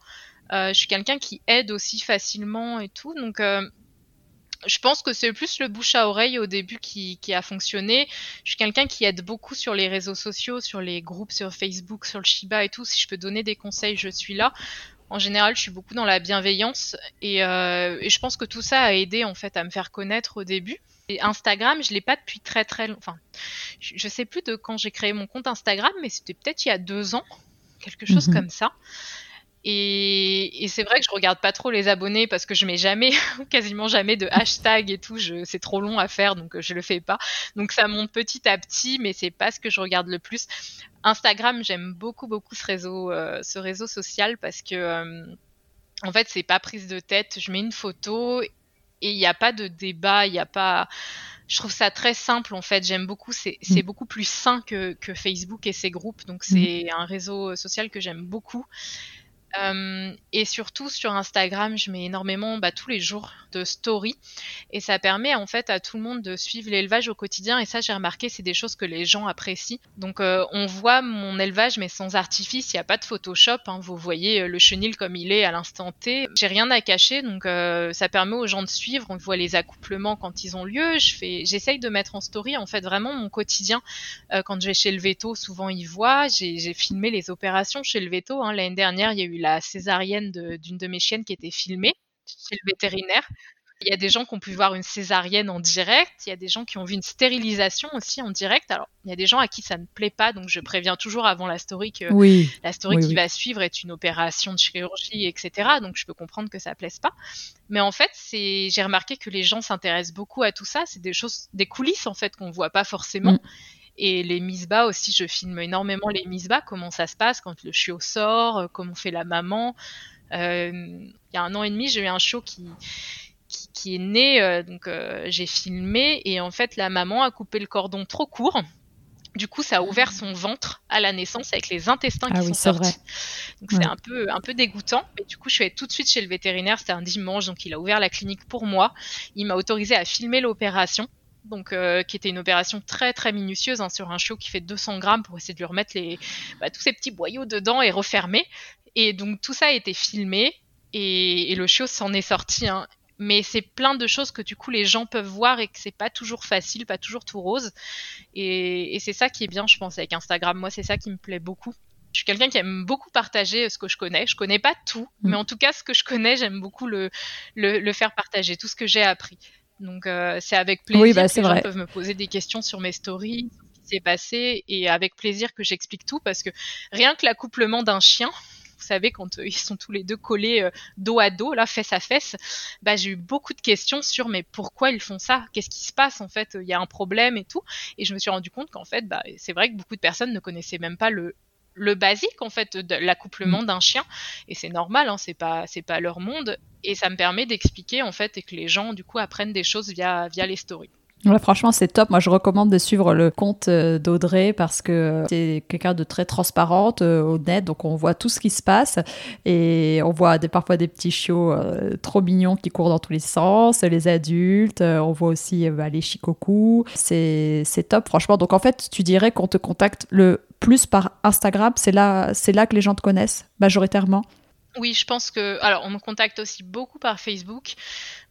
Euh, je suis quelqu'un qui aide aussi facilement et tout. Donc, euh, je pense que c'est plus le bouche à oreille au début qui, a fonctionné. Je suis quelqu'un qui aide beaucoup sur les réseaux sociaux, sur les groupes, sur Facebook, sur le Shiba et tout. Si je peux donner des conseils, je suis là. En général, je suis beaucoup dans la bienveillance et, euh, je pense que tout ça a aidé en fait à me faire connaître au début. Et Instagram, je l'ai pas depuis très très longtemps. Enfin, je, sais plus de quand j'ai créé mon compte Instagram, mais c'était peut-être il y a deux ans, quelque chose mhm. comme ça. Et, c'est vrai que je regarde pas trop les abonnés parce que je mets jamais, quasiment jamais de hashtag et tout. C'est trop long à faire, donc je le fais pas. Donc ça monte petit à petit, mais c'est pas ce que je regarde le plus. Instagram, j'aime beaucoup beaucoup ce réseau, euh, ce réseau social parce que euh, en fait c'est pas prise de tête. Je mets une photo et il n'y a pas de débat, il n'y a pas je trouve ça très simple en fait. J'aime beaucoup, c'est mm. beaucoup plus sain que, que, Facebook et ses groupes. Donc mm. c'est un réseau social que j'aime beaucoup. Euh, et surtout sur Instagram, je mets énormément bah, tous les jours de story et ça permet en fait à tout le monde de suivre l'élevage au quotidien et ça j'ai remarqué c'est des choses que les gens apprécient. Donc euh, on voit mon élevage mais sans artifice, il n'y a pas de Photoshop. Hein. vous voyez euh, le chenil comme il est à l'instant T. J'ai rien à cacher donc ça permet aux gens de suivre. On voit les accouplements quand ils ont lieu. Je j'essaye de mettre en story en fait vraiment mon quotidien. quand je vais chez le veto, souvent ils voient. J'ai filmé les opérations chez le veto. Hein. L'année dernière, il y a eu la césarienne d'une de, mes chiennes qui était filmée chez le vétérinaire. Il y a des gens qui ont pu voir une césarienne en direct, il y a des gens qui ont vu une stérilisation aussi en direct. Alors, il y a des gens à qui ça ne plaît pas, donc je préviens toujours avant la story que la story qui va suivre est une opération de chirurgie, etc. Donc, je peux comprendre que ça ne plaise pas. Mais en fait, c'est, j'ai remarqué que les gens s'intéressent beaucoup à tout ça. C'est des choses, des coulisses en fait qu'on voit pas forcément. Mm. Et les mises bas aussi, je filme énormément les mises bas, comment ça se passe quand le chiot sort, euh, comment fait la maman. Euh, il y a un an et demi, j'ai eu un chiot qui, qui, est né, euh, donc j'ai filmé, et en fait, la maman a coupé le cordon trop court. Du coup, ça a ouvert son ventre à la naissance avec les intestins qui ah sont sortis. Donc c'est un peu un peu dégoûtant. Mais du coup, je suis allée tout de suite chez le vétérinaire. C'était un dimanche, donc il a ouvert la clinique pour moi. Il m'a autorisé à filmer l'opération donc euh, qui était une opération très très minutieuse hein, sur un chiot qui fait 200 grammes pour essayer de lui remettre les, bah, tous ces petits boyaux dedans et refermer. Et donc tout ça a été filmé et, le chiot s'en est sorti. Hein. mais c'est plein de choses que du coup les gens peuvent voir et que c'est pas toujours facile, pas toujours tout rose. Et, c'est ça qui est bien, je pense, avec Instagram. Moi, c'est ça qui me plaît beaucoup. Je suis quelqu'un qui aime beaucoup partager ce que je connais. Je connais pas tout, mm. mais en tout cas, ce que je connais, j'aime beaucoup le, le, faire partager, tout ce que j'ai appris. Donc, euh, c'est avec plaisir bah, que les gens peuvent me poser des questions sur mes stories, ce qui s'est passé, et avec plaisir que j'explique tout, parce que rien que l'accouplement d'un chien, vous savez, quand euh, ils sont tous les deux collés euh, dos à dos, là, fesse à fesse, bah, j'ai eu beaucoup de questions sur mais pourquoi ils font ça? Qu'est-ce qui se passe en fait? Il y a un problème et tout. Et je me suis rendu compte qu'en fait, bah, c'est vrai que beaucoup de personnes ne connaissaient même pas le, le basique en fait de l'accouplement mm. d'un chien. Et c'est normal hein, c'est pas c'est pas leur monde. Et ça me permet d'expliquer en fait et que les gens du coup apprennent des choses via via les stories franchement, c'est top. Moi, je recommande de suivre le compte euh, d'Audrey parce que c'est quelqu'un de très transparente, euh, honnête. Donc, on voit tout ce qui se passe et on voit parfois des petits chiots euh, trop mignons qui courent dans tous les sens, les adultes. on voit aussi bah, les chikoku. C'est top, franchement. Donc, en fait, tu dirais qu'on te contacte le plus par Instagram. C'est là, c'est là que les gens te connaissent majoritairement. Oui, je pense que. Alors, on me contacte aussi beaucoup par Facebook,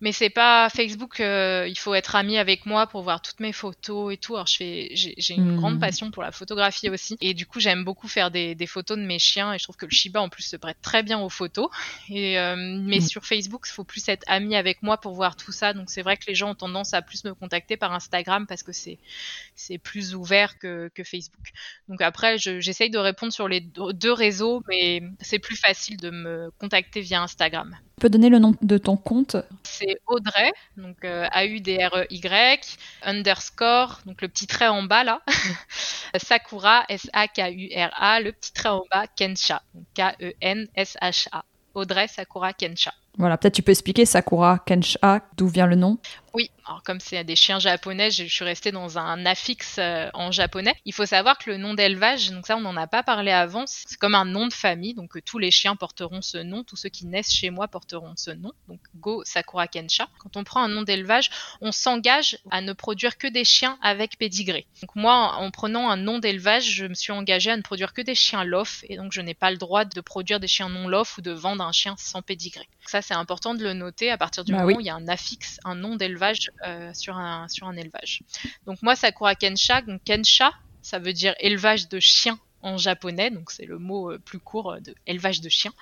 mais c'est pas Facebook. Euh, il faut être ami avec moi pour voir toutes mes photos et tout. Alors, je fais, j'ai une grande hmm. passion pour la photographie aussi, et du coup, j'aime beaucoup faire des, photos de mes chiens. Et je trouve que le Shiba en plus se prête très bien aux photos. Et euh, mais hmm. sur Facebook, il faut plus être ami avec moi pour voir tout ça. Donc, c'est vrai que les gens ont tendance à plus me contacter par Instagram parce que c'est c'est plus ouvert que, que Facebook. Donc après, j'essaye de répondre sur les deux réseaux, mais c'est plus facile de me contacter via Instagram. Tu peux donner le nom de ton compte C'est Audrey, donc euh, A-U-D-R-E-Y, underscore, donc le petit trait en bas là, Sakura, S-A-K-U-R-A, le petit trait en bas, Kensha, K-E-N-S-H-A. Audrey Sakura Kensha. Voilà, peut-être tu peux expliquer Sakura Kensha, d'où vient le nom Oui, alors comme c'est des chiens japonais, je suis restée dans un affixe euh, en japonais. Il faut savoir que le nom d'élevage, donc ça on n'en a pas parlé avant, c'est comme un nom de famille, donc euh, tous les chiens porteront ce nom, tous ceux qui naissent chez moi porteront ce nom, donc Go Sakura Kensha. Quand on prend un nom d'élevage, on s'engage à ne produire que des chiens avec pédigré. Donc moi, en prenant un nom d'élevage, je me suis engagée à ne produire que des chiens lof, et donc je n'ai pas le droit de produire des chiens non lof ou de vendre un chien sans pédigré. Ça c'est important de le noter à partir du bah moment où il y a un affixe, un nom d'élevage euh, sur, un, sur un élevage. Donc moi, Sakura Kensha, donc Kensha, ça veut dire élevage de chiens en japonais, donc c'est le mot euh, plus court euh, de élevage de chiens.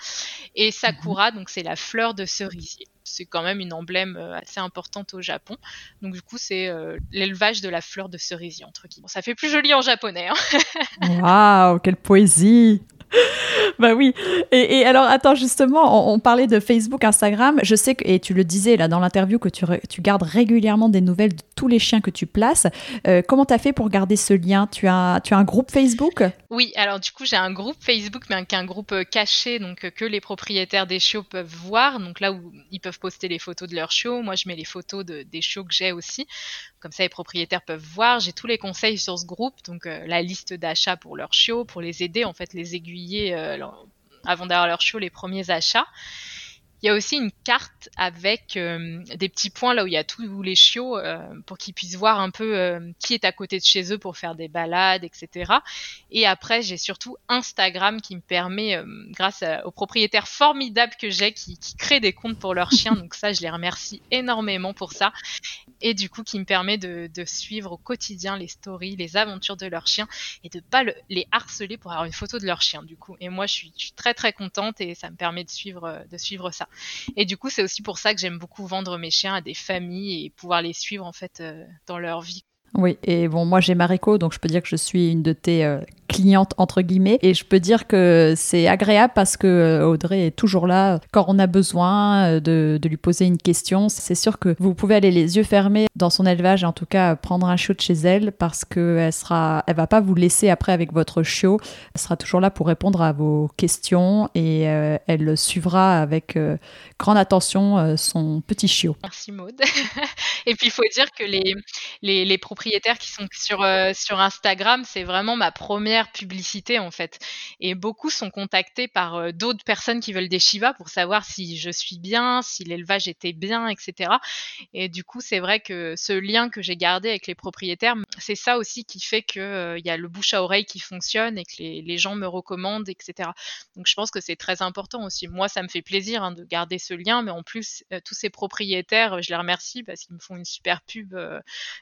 Et Sakura, donc c'est la fleur de cerisier. C'est quand même une emblème assez importante au Japon. Donc du coup, c'est l'élevage de la fleur de cerisier entre guillemets. ça fait plus joli en japonais. Hein Waouh, quelle poésie bah oui. Et, alors, attends, justement, on, parlait de Facebook, Instagram. Je sais que, et tu le disais là dans l'interview, que tu, tu, gardes régulièrement des nouvelles de tous les chiens que tu places. Euh, comment tu as fait pour garder ce lien? Tu as, tu as un groupe Facebook? Oui, alors du coup, j'ai un groupe Facebook, mais un, groupe euh, caché, donc euh, que les propriétaires des chiots peuvent voir. Donc là où ils peuvent poster les photos de leurs chiots. Moi, je mets les photos de, des chiots que j'ai aussi. Comme ça, les propriétaires peuvent voir. J'ai tous les conseils sur ce groupe, donc la liste d'achat pour leurs chiots, pour les aider, en fait, les aiguiller avant d'avoir leur show les premiers achats. Il y a aussi une carte avec euh, des petits points là où il y a tous les chiots euh, pour qu'ils puissent voir un peu euh, qui est à côté de chez eux pour faire des balades, etc. Et après, j'ai surtout Instagram qui me permet, grâce aux propriétaires formidables que j'ai, qui, qui, créent des comptes pour leurs chiens. Donc ça, je les remercie énormément pour ça. Et du coup, qui me permet de, de suivre au quotidien les stories, les aventures de leurs chiens et de pas les harceler pour avoir une photo de leur chien. Du coup, et moi, je suis, je suis très très contente et ça me permet de suivre, de suivre ça. Et du coup, c'est aussi pour ça que j'aime beaucoup vendre mes chiens à des familles et pouvoir les suivre en fait euh, dans leur vie. Oui, et bon, moi j'ai Mariko, donc je peux dire que je suis une de tes euh, cliente entre guillemets et je peux dire que c'est agréable parce que euh, Audrey est toujours là quand on a besoin euh, de, lui poser une question. C'est sûr que vous pouvez aller les yeux fermés dans son élevage, en tout cas prendre un chiot de chez elle parce que elle sera, elle va pas vous laisser après avec votre chiot. Elle sera toujours là pour répondre à vos questions et euh, elle suivra avec grande attention son petit chiot. Merci Maud. et puis il faut dire que les, les, les propriétaires qui sont sur, sur Instagram, c'est vraiment ma première publicité en fait. Et beaucoup sont contactés par euh, d'autres personnes qui veulent des Shiba pour savoir si je suis bien, si l'élevage était bien, etc. Et du coup, c'est vrai que ce lien que j'ai gardé avec les propriétaires, c'est ça aussi qui fait qu'il euh, il y a le bouche à oreille qui fonctionne et que les, les, gens me recommandent, etc. Donc je pense que c'est très important aussi. Moi, ça me fait plaisir hein, de garder ce lien, mais en plus, euh, tous ces propriétaires, je les remercie parce qu'ils me font une super pub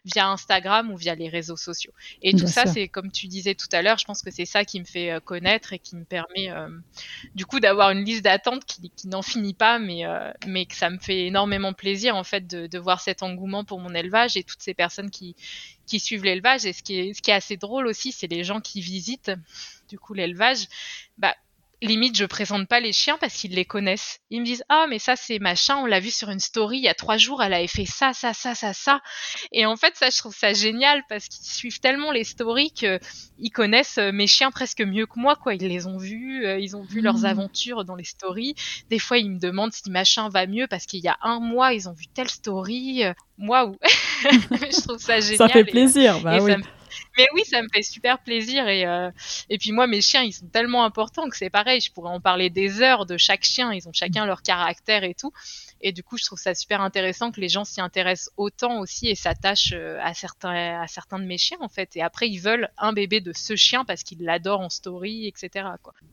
via Instagram ou via les réseaux sociaux. Et tout ça, c'est comme tu disais tout à l'heure, je pense que c'est ça qui me fait connaître et qui me permet du coup d'avoir une liste d'attente qui, n'en finit pas, mais, euh, mais que ça me fait énormément plaisir en fait de, voir cet engouement pour mon élevage et toutes ces personnes qui, qui suivent l'élevage. Et ce qui, est, ce qui est assez drôle aussi, c'est les gens qui visitent du coup l'élevage. Bah, limite, je présente pas les chiens parce qu'ils les connaissent. Ils me disent ah mais ça c'est machin, on l'a vu sur une story il y a trois jours, elle avait fait ça, ça, ça, ça, ça. Et en fait ça je trouve ça génial parce qu'ils suivent tellement les stories qu'ils connaissent euh, mes chiens presque mieux que moi quoi. Ils les ont vus, euh, ils ont vu leurs mmh. aventures dans les stories. Des fois ils me demandent si machin va mieux parce qu'il y a un mois ils ont vu telle story. Waouh, je trouve ça génial. Ça fait plaisir, bah oui. Mais oui, ça me fait super plaisir et euh, et puis moi mes chiens ils sont tellement importants que c'est pareil, je pourrais en parler des heures de chaque chien, ils ont chacun leur caractère et tout. Et du coup, je trouve ça super intéressant que les gens s'y intéressent autant aussi et s'attachent euh, à certains, à certains de mes chiens en fait. Et après, ils veulent un bébé de ce chien parce qu'ils l'adorent en story, etc.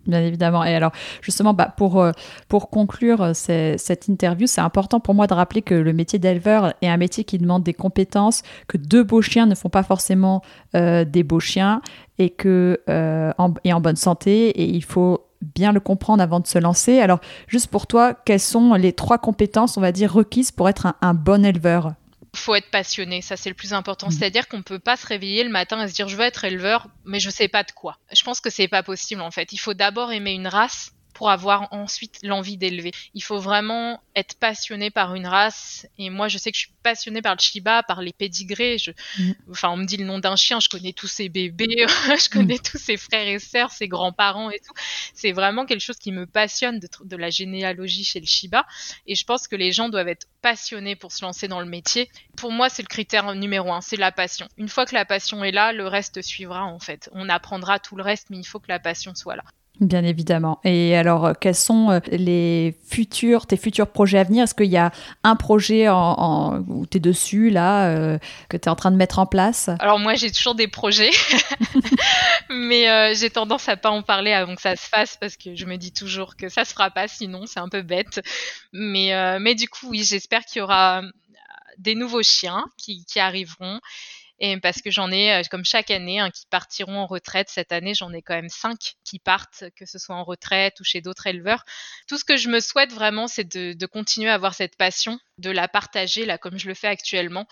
Bien évidemment. Et alors, justement, bah, pour, euh, pour conclure euh, cette interview, c'est important pour moi de rappeler que le métier d'éleveur est un métier qui demande des compétences, que deux beaux chiens ne font pas forcément des beaux chiens et que en, et en bonne santé. Et il faut bien le comprendre avant de se lancer. Alors, juste pour toi, quelles sont les trois compétences, on va dire, requises pour être un, bon éleveur? Faut être passionné, ça c'est le plus important. Mm. C'est-à-dire qu'on peut pas se réveiller le matin et se dire je veux être éleveur, mais je sais pas de quoi. Je pense que c'est pas possible en fait. Il faut d'abord aimer une race pour avoir ensuite l'envie d'élever. Il faut vraiment être passionné par une race. Et moi, je sais que je suis passionnée par le Shiba, par les pédigrés. Je... Mm. Enfin, on me dit le nom d'un chien, je connais tous ses bébés, je connais mm. tous ses frères et sœurs, ses grands-parents et tout. C'est vraiment quelque chose qui me passionne de, de la généalogie chez le Shiba. Et je pense que les gens doivent être passionnés pour se lancer dans le métier. Pour moi, c'est le critère numéro un, c'est la passion. Une fois que la passion est là, le reste suivra en fait. On apprendra tout le reste, mais il faut que la passion soit là. Bien évidemment. Et alors, euh, quels sont euh, les futurs, tes futurs projets à venir? Est-ce qu'il y a un projet en, où tu es dessus, là, euh, que tu es en train de mettre en place? Alors, moi, j'ai toujours des projets, mais j'ai tendance à pas en parler avant que ça se fasse parce que je me dis toujours que ça se fera pas, sinon c'est un peu bête. Mais, mais du coup, oui, j'espère qu'il y aura des nouveaux chiens qui, qui arriveront et parce que j'en ai, euh, comme chaque année, hein, qui partiront en retraite. Cette année, j'en ai quand même cinq qui partent, que ce soit en retraite ou chez d'autres éleveurs. Tout ce que je me souhaite vraiment, c'est de, continuer à avoir cette passion, de la partager, là, comme je le fais actuellement,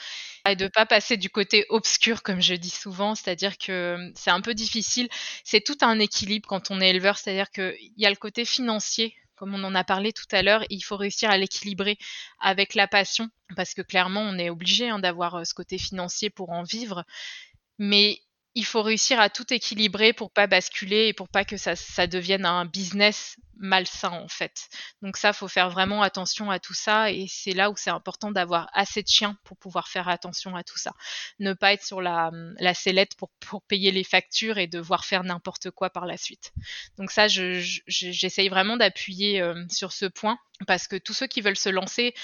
et de pas passer du côté obscur, comme je dis souvent. C'est-à-dire que c'est un peu difficile. C'est tout un équilibre quand on est éleveur. C'est-à-dire qu'il y a le côté financier comme on en a parlé tout à l'heure, il faut réussir à l'équilibrer avec la passion, parce que clairement, on est obligé hein, d'avoir euh, ce côté financier pour en vivre. Mais il faut réussir à tout équilibrer pour pas basculer et pour pas que ça, devienne un business malsain en fait. Donc ça, faut faire vraiment attention à tout ça et c'est là où c'est important d'avoir assez de chiens pour pouvoir faire attention à tout ça. Ne pas être sur la, sellette pour, pour payer les factures et devoir faire n'importe quoi par la suite. Donc ça, j'essaye vraiment d'appuyer euh, sur ce point parce que tous ceux qui veulent se lancer,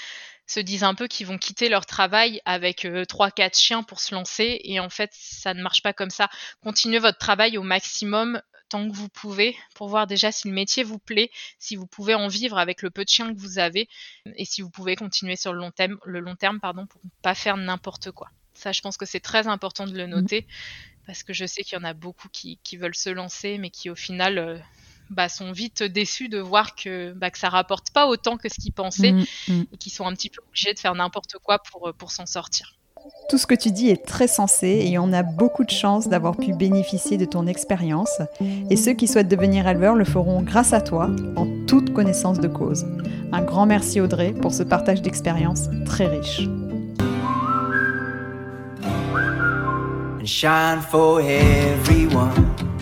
se disent un peu qu'ils vont quitter leur travail avec euh, trois, quatre chiens pour se lancer. Et en fait, ça ne marche pas comme ça. Continuez votre travail au maximum tant que vous pouvez pour voir déjà si le métier vous plaît, si vous pouvez en vivre avec le peu de chiens que vous avez et si vous pouvez continuer sur le long terme, le long terme pardon, pour ne pas faire n'importe quoi. Ça, je pense que c'est très important de le mmh. noter parce que je sais qu'il y en a beaucoup qui, qui, veulent se lancer mais qui au final euh, bah, sont vite déçus de voir que, bah, que ça rapporte pas autant que ce qu'ils pensaient mm, mm. et qu'ils sont un petit peu obligés de faire n'importe quoi pour, euh, pour s'en sortir. Tout ce que tu dis est très sensé et on a beaucoup de chance d'avoir pu bénéficier de ton expérience. Et ceux qui souhaitent devenir éleveurs le feront grâce à toi, en toute connaissance de cause. Un grand merci Audrey pour ce partage d'expérience très riche. shine for everyone.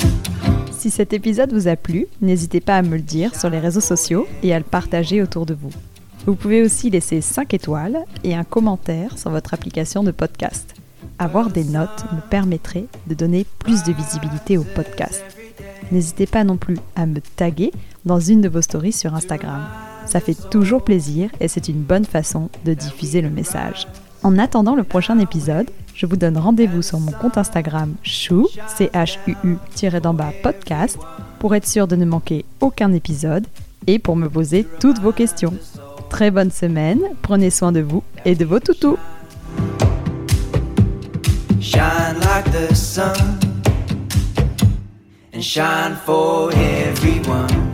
Si cet épisode vous a plu, n'hésitez pas à me le dire sur les réseaux sociaux et à le partager autour de vous. Vous pouvez aussi laisser 5 étoiles et un commentaire sur votre application de podcast. Avoir des notes me permettrait de donner plus de visibilité au podcast. n'hésitez pas non plus à me taguer dans une de vos stories sur Instagram. Ça fait toujours plaisir et c'est une bonne façon de diffuser le message. En attendant le prochain épisode, je vous donne rendez-vous sur mon compte Instagram chou, C-H-U-U-bas podcast pour être sûr de ne manquer aucun épisode et pour me poser toutes vos questions. Très bonne semaine, prenez soin de vous et de vos toutous. Shine like the sun and shine for everyone.